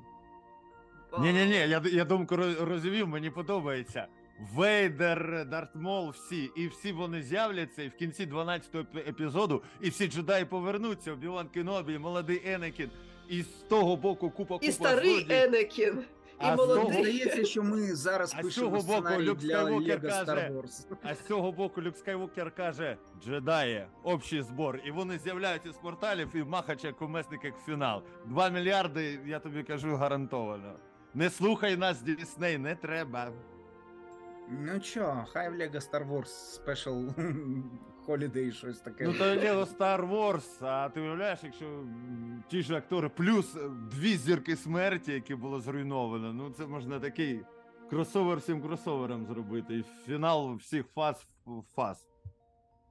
Ні, ні, ні, я, я думку роз- розвів, мені подобається. Вейдер, Дарт Мол, всі, і всі вони з'являться, і в кінці 12-го епізоду, і всі джедаї повернуться, Обіван Кенобі, молодий Енекін, і з того боку купа купа І старий злодіїв. Енекін, і А молодий. того- здається, що ми зараз А з пишемо цього боку Люк для Скайуокер Лего каже, Star Wars. А з цього боку Люк Скайвокер каже: джедаї, общий збор. І вони з'являються з порталів і махач як кумесник, як фінал. Два мільярди, я тобі кажу, гарантовано. Не слухай нас, Дісней, не треба. Ну чо, хай в Lego Star Wars Special Holiday щось таке. Ну то Лего Star Wars, а ти уявляєш, якщо ті ж актори, плюс е, дві зірки смерті, які було зруйновано, ну це можна такий кросовер всім кросовером зробити. І фінал всіх фаз фаз.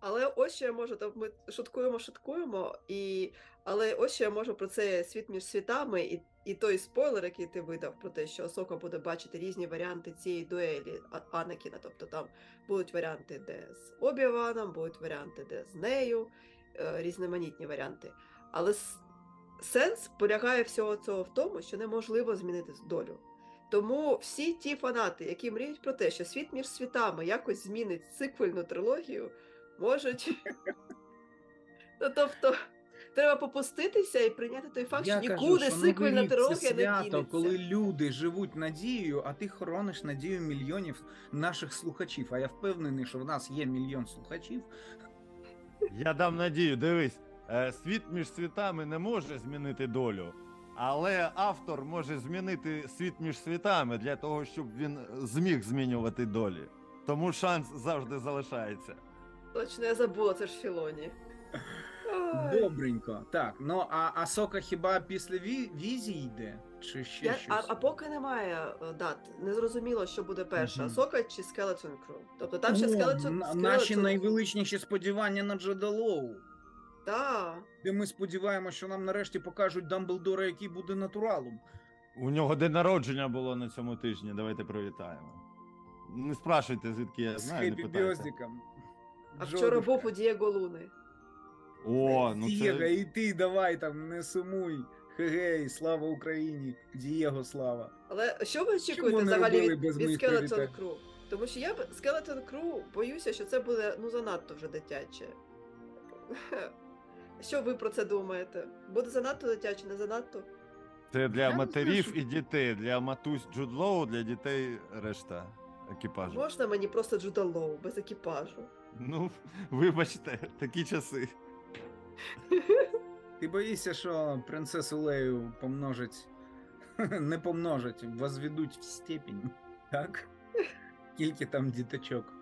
Але ось що я можу, то ми шуткуємо, шуткуємо, і... але ось що я можу про це світ між світами, і, і той спойлер, який ти видав про те, що Осока буде бачити різні варіанти цієї дуелі Анакіна. Тобто там будуть варіанти, де з Обіваном, будуть варіанти, де з нею, е, різноманітні варіанти. Але сенс полягає всього цього в тому, що неможливо змінити долю. Тому всі ті фанати, які мріють про те, що світ між світами якось змінить циквельну трилогію, можуть. Ну, тобто, треба попуститися і прийняти той факт, що нікуди що Новий сиквельна це не дінеться. коли люди живуть надією, а ти хорониш надію мільйонів наших слухачів. А я впевнений, що в нас є мільйон слухачів. Я дам надію, дивись, е, світ між світами не може змінити долю, але автор може змінити світ між світами для того, щоб він зміг змінювати долі. Тому шанс завжди залишається. Точно, я забула, це ж Філоні. Добренько. Так, ну а, а сока хіба після ві- візії йде? Чи ще Я, щось? а, а поки немає е, дат, не зрозуміло, що буде перша, Мгм. Сока чи Skeleton Crew. Тобто там ще О, Skeleton, на- Наші Skeleton- найвеличніші сподівання на Джуда Лоу. Да. Де ми сподіваємося, що нам нарешті покажуть Дамблдора, який буде натуралом. У нього день народження було на цьому тижні. Давайте привітаємо. Не спрашуйте, звідки я З знаю, не happy питайте. А вчора був у Дієго Луни. О, ну Дієго, це... і ти давай там, не сумуй. Хегей, слава Україні, Дієго, слава. Але що ви очікуєте взагалі від, від Skeleton привітань? Crew? Тому що я б Skeleton Crew боюся, що це буде ну занадто вже дитяче. Що ви про це думаєте? Буде занадто дитяче, не занадто? це для Я матерів і дітей, для матусь Джудлоу, для дітей решта екіпажу. Можна мені просто Джуда Лоу без екіпажу? Ну, вибачте, такі часи. Ти боїшся, що принцесу Лею помножить, не помножить, возведуть в степінь, так? Скільки там діточок.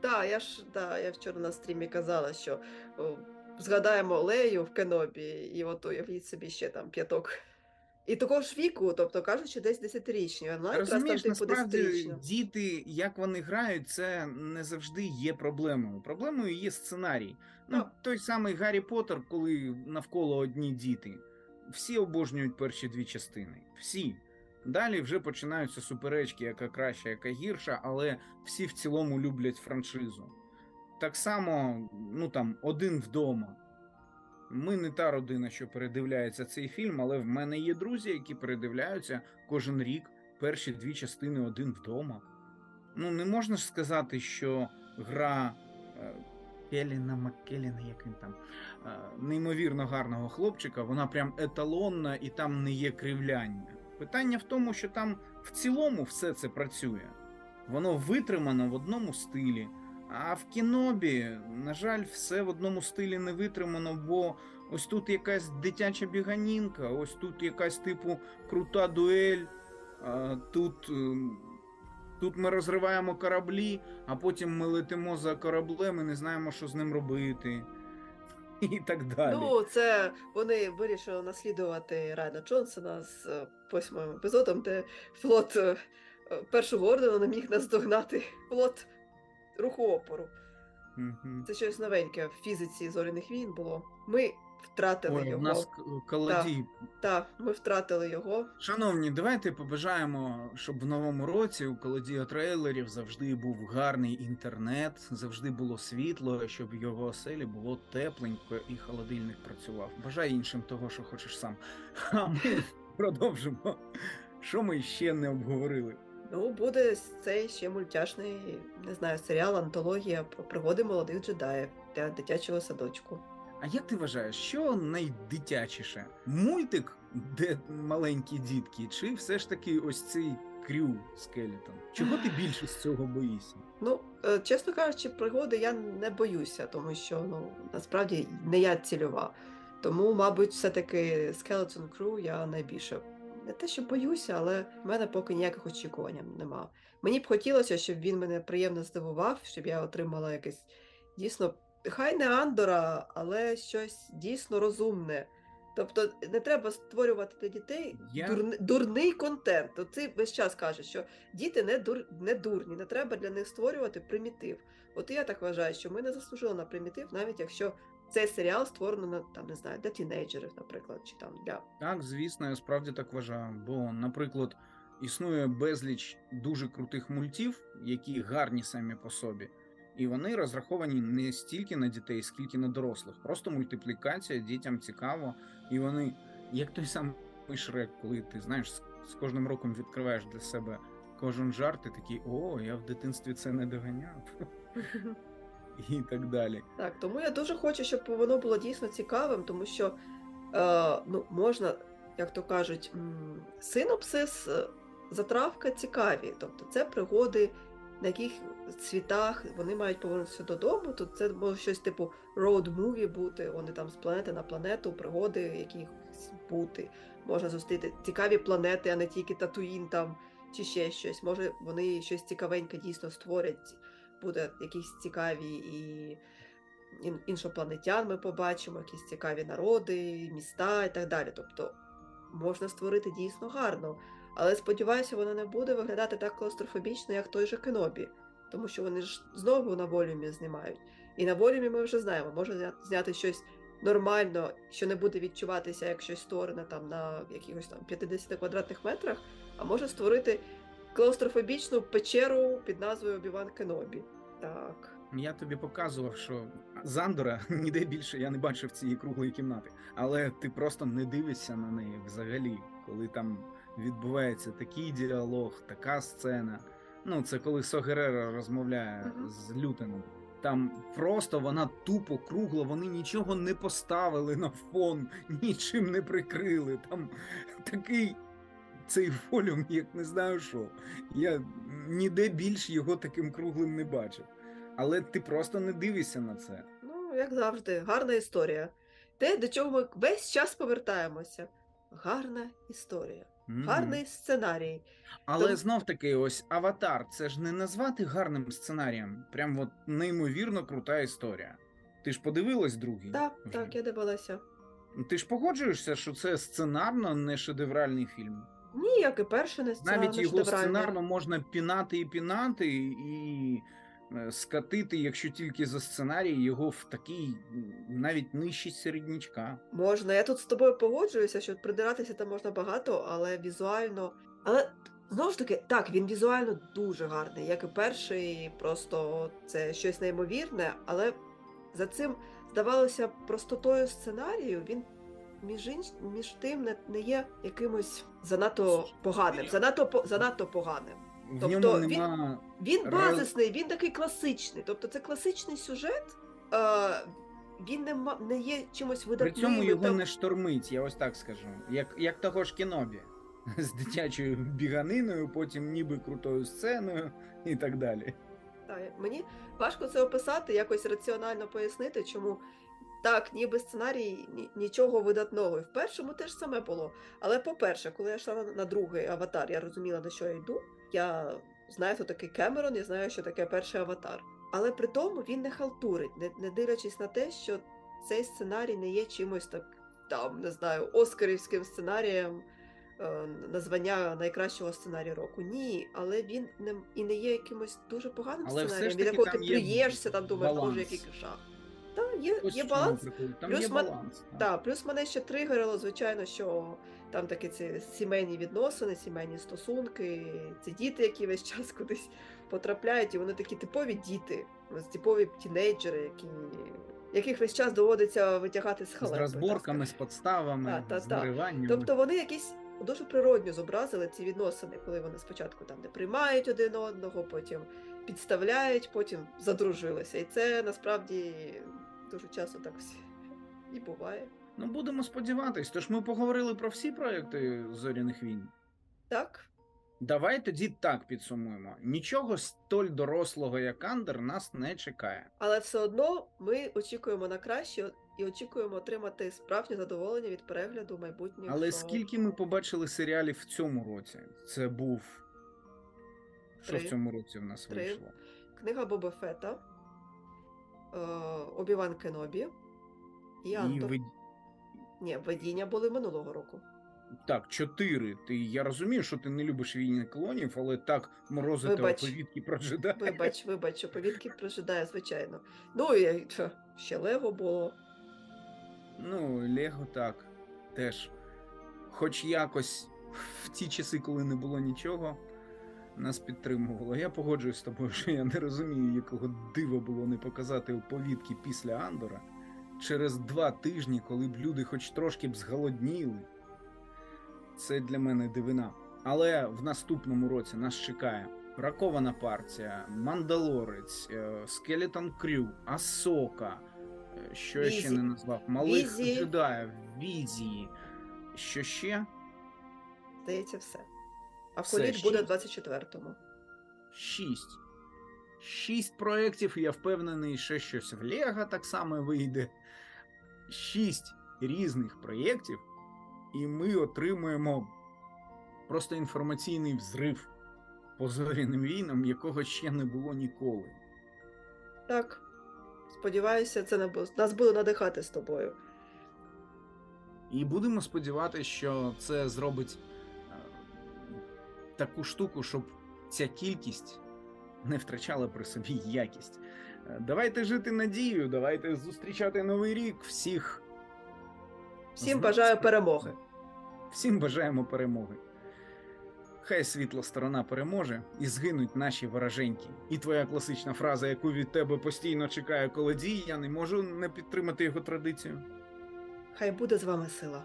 Так, я ж да, я вчора на стрімі казала, що о, згадаємо Лею в Кенобі, і от уявіть собі ще там п'яток. І такого ж віку, тобто кажуть, що десь десятирічні. Якраз Розумієш, насправді діти, як вони грають, це не завжди є проблемою. Проблемою є сценарій. Ну, Так. той самий Гаррі Поттер, коли навколо одні діти. Всі обожнюють перші дві частини. Всі. Далі вже починаються суперечки, яка краща, яка гірша, але всі в цілому люблять франшизу. Так само, ну там, один вдома. Ми не та родина, що передивляється цей фільм, але в мене є друзі, які передивляються кожен рік перші дві частини один вдома. Ну, не можна ж сказати, що гра е, Келіна Маккеліна, як він там, е, неймовірно гарного хлопчика, вона прям еталонна і там не є кривляння. Питання в тому, що там в цілому все це працює. Воно витримано в одному стилі. А в кінобі, на жаль, все в одному стилі не витримано, бо ось тут якась дитяча біганінка, ось тут якась типу крута дуель, тут, ем, тут ми розриваємо кораблі, а потім ми летимо за кораблем і не знаємо, що з ним робити. І так далі. Ну, це вони вирішили наслідувати Райана Джонсона з е, восьмим епізодом, де флот е, е, першого ордену не міг наздогнати флот руху опору. Це щось новеньке в фізиці зоряних війн було. Ми втратили Ой, у його. нас к- колодій Так, ми втратили його. Шановні, давайте побажаємо, щоб в новому році у колодіо трейлерів завжди був гарний інтернет, завжди було світло, щоб в його оселі було тепленько і холодильник працював. Бажай іншим того, що хочеш сам. А ми продовжимо. Що ми ще не обговорили? Ну, буде цей ще мультяшний, не знаю, серіал, антологія про пригоди молодих джедаїв для дитячого садочку. А як ти вважаєш, що найдитячіше? Мультик, де маленькі дітки, чи все ж таки ось цей крю скелетон? Чого ти більше з цього боїшся? Ну, е, чесно кажучи, пригоди я не боюся, тому що ну насправді не я цільова. Тому, мабуть, все-таки Skeleton Crew я найбільше не те, що боюся, але в мене поки ніяких очікувань нема. Мені б хотілося, щоб він мене приємно здивував, щоб я отримала якесь дійсно, хай не Андора, але щось дійсно розумне. Тобто не треба створювати для дітей Я- дурни- дурний контент. От ти весь час кажеш, що діти не, дур, не дурні, не треба для них створювати примітив. От я так вважаю, що ми не заслужили на примітив, навіть якщо цей серіал створено на там, не знаю, для тінейджерів, наприклад, чи там для Так, звісно, я справді так вважаю. Бо, наприклад, існує безліч дуже крутих мультів, які гарні самі по собі. І вони розраховані не стільки на дітей, скільки на дорослих. Просто мультиплікація, дітям цікаво, і вони, як той самий шрек, коли ти знаєш, з, з кожним роком відкриваєш для себе кожен жарт, і такий, о, я в дитинстві це не доганяв. І так далі. Так, тому я дуже хочу, щоб воно було дійсно цікавим, тому що е, ну, можна, як то кажуть, синопсис, е, затравка цікаві. Тобто це пригоди, на яких світах вони мають повернутися додому. Тут це може щось типу movie бути, вони там з планети на планету, пригоди якихось бути. Можна зустріти цікаві планети, а не тільки Татуїн там чи ще щось. Може, вони щось цікавеньке дійсно створять буде якісь цікаві і іншопланетян ми побачимо, якісь цікаві народи, міста і так далі. Тобто можна створити дійсно гарно. Але сподіваюся, воно не буде виглядати так клаустрофобічно, як той же Кенобі. Тому що вони ж знову на волюмі знімають. І на волюмі ми вже знаємо, можна зняти щось нормально, що не буде відчуватися як щось створене там на якихось там 50 квадратних метрах, а може створити клаустрофобічну печеру під назвою Обіван Кенобі. Так. Я тобі показував, що Зандора ніде більше я не бачив цієї круглої кімнати, але ти просто не дивишся на неї взагалі, коли там відбувається такий діалог, така сцена. Ну, це коли Согерера розмовляє Мгм. з Лютеном. Там просто вона тупо кругла, вони нічого не поставили на фон, нічим не прикрили. Там такий цей волюм, як не знаю що. Я ніде більш його таким круглим не бачив. Але ти просто не дивишся на це. Ну, як завжди, гарна історія. Те, до чого ми весь час повертаємося. Гарна історія, Мгм. гарний сценарій. Але Тому- знов таки, ось аватар, це ж не назвати гарним сценарієм. Прям от неймовірно крута історія. Ти ж подивилась другий? Так, вже? так, я дивилася. Ти ж погоджуєшся, що це сценарно не шедевральний фільм. Ні, як і перше не Навіть його сценарно можна пінати і пінати, і е, скатити, якщо тільки за сценарій, його в такий навіть нижчий середнячка. Можна. Я тут з тобою погоджуюся, що придиратися там можна багато, але візуально. Але знову ж таки, так, він візуально дуже гарний, як і перший, просто це щось неймовірне, але за цим, здавалося, простотою сценарію він. Між, інш... між тим не, не є якимось занадто поганим, занадто, по... занадто поганим. В Тобто ньому він- нема. Він Ре- базисний, він такий класичний. Тобто це класичний сюжет, е, він не, ма- не є чимось При цьому його там- не штормить, я ось так скажу. Як, як того ж кінобі. З дитячою біганиною, потім ніби крутою сценою і так далі. Та, мені важко це описати, якось раціонально пояснити, чому так, ніби сценарій нічого видатного. І в першому теж саме було. Але по-перше, коли я йшла на, на другий аватар, я розуміла, на що я йду. Я знаю, хто такий Кемерон, я знаю, що таке перший аватар. Але при тому він не халтурить, не, не дивлячись на те, що цей сценарій не є чимось так, там, не знаю, оскарівським сценарієм. е, На найкращого сценарію року. Ні, але він не і не є якимось дуже поганим Але сценарієм, від якого ти плюєшся, там думаєш, боже, який жах. Є, Ось є баланс. Там Плюс є мен- баланс. так. Так, плюс мене ще тригерило, звичайно, що там такі ці сімейні відносини, сімейні стосунки, ці діти, які весь час кудись потрапляють, і вони такі типові діти, типові тінейджери, які, яких весь час доводиться витягати з З халепи. так розборками, з подставами, Так, так, з так. нариваннями. Тобто вони якісь дуже природньо зобразили ці відносини, коли вони спочатку там не приймають один одного, потім підставляють, потім задружилися. І це насправді дуже часто так всі і буває. Ну, будемо сподіватись. Тож ми поговорили про всі проекти зоряних війн. Так, Давай тоді так підсумуємо: нічого столь дорослого, як Андер, нас не чекає. але все одно ми очікуємо на краще і очікуємо отримати справжнє задоволення від перегляду майбутніх. Але е, скільки ми побачили серіалів в цьому році? Це був. Що в цьому році в нас Три. вийшло? книга Боба Фета, Обіван Кенобі і І ви... Ні, видіння були минулого року. Так, чотири. Ти я розумію, що ти не любиш війни клонів, але так морозити Вибач. оповідки про джедаїв. Вибач, вибач, оповідки прожидає, звичайно. Ну і ще Лего було. Ну, Лего так. Теж. Хоч якось в ті часи, коли не було нічого, нас підтримувало. Я погоджуюсь з тобою, що я не розумію, якого дива було не показати оповідки після Андора через два тижні, коли б люди хоч трошки б зголодніли. Це для мене дивина. Але в наступному році нас чекає Бракована партія, Мандалорець, Скелетон Крю, Асока. е, Що я ще не назвав? Малих Візі. джедаїв, Візії. Що ще? Здається, все. А Все, коліч буде в 24-му. Шість. Шість проєктів, і я впевнений, ще щось в Лего так само вийде. Шість різних проєктів, і ми отримуємо просто інформаційний взрив по зоряним війнам, якого ще не було ніколи. Так. Сподіваюся, це набу- нас буде надихати з тобою. І будемо сподіватися, що це зробить таку штуку, щоб ця кількість не втрачала при собі якість. Е, Давайте жити надією, давайте зустрічати новий рік. Всіх Всім бажаю перемоги. Всім бажаємо перемоги. Хай світла сторона переможе і згинуть наші вороженьки. І твоя класична фраза, яку від тебе постійно чекає колодій, я не можу не підтримати його традицію. Хай буде з вами сила.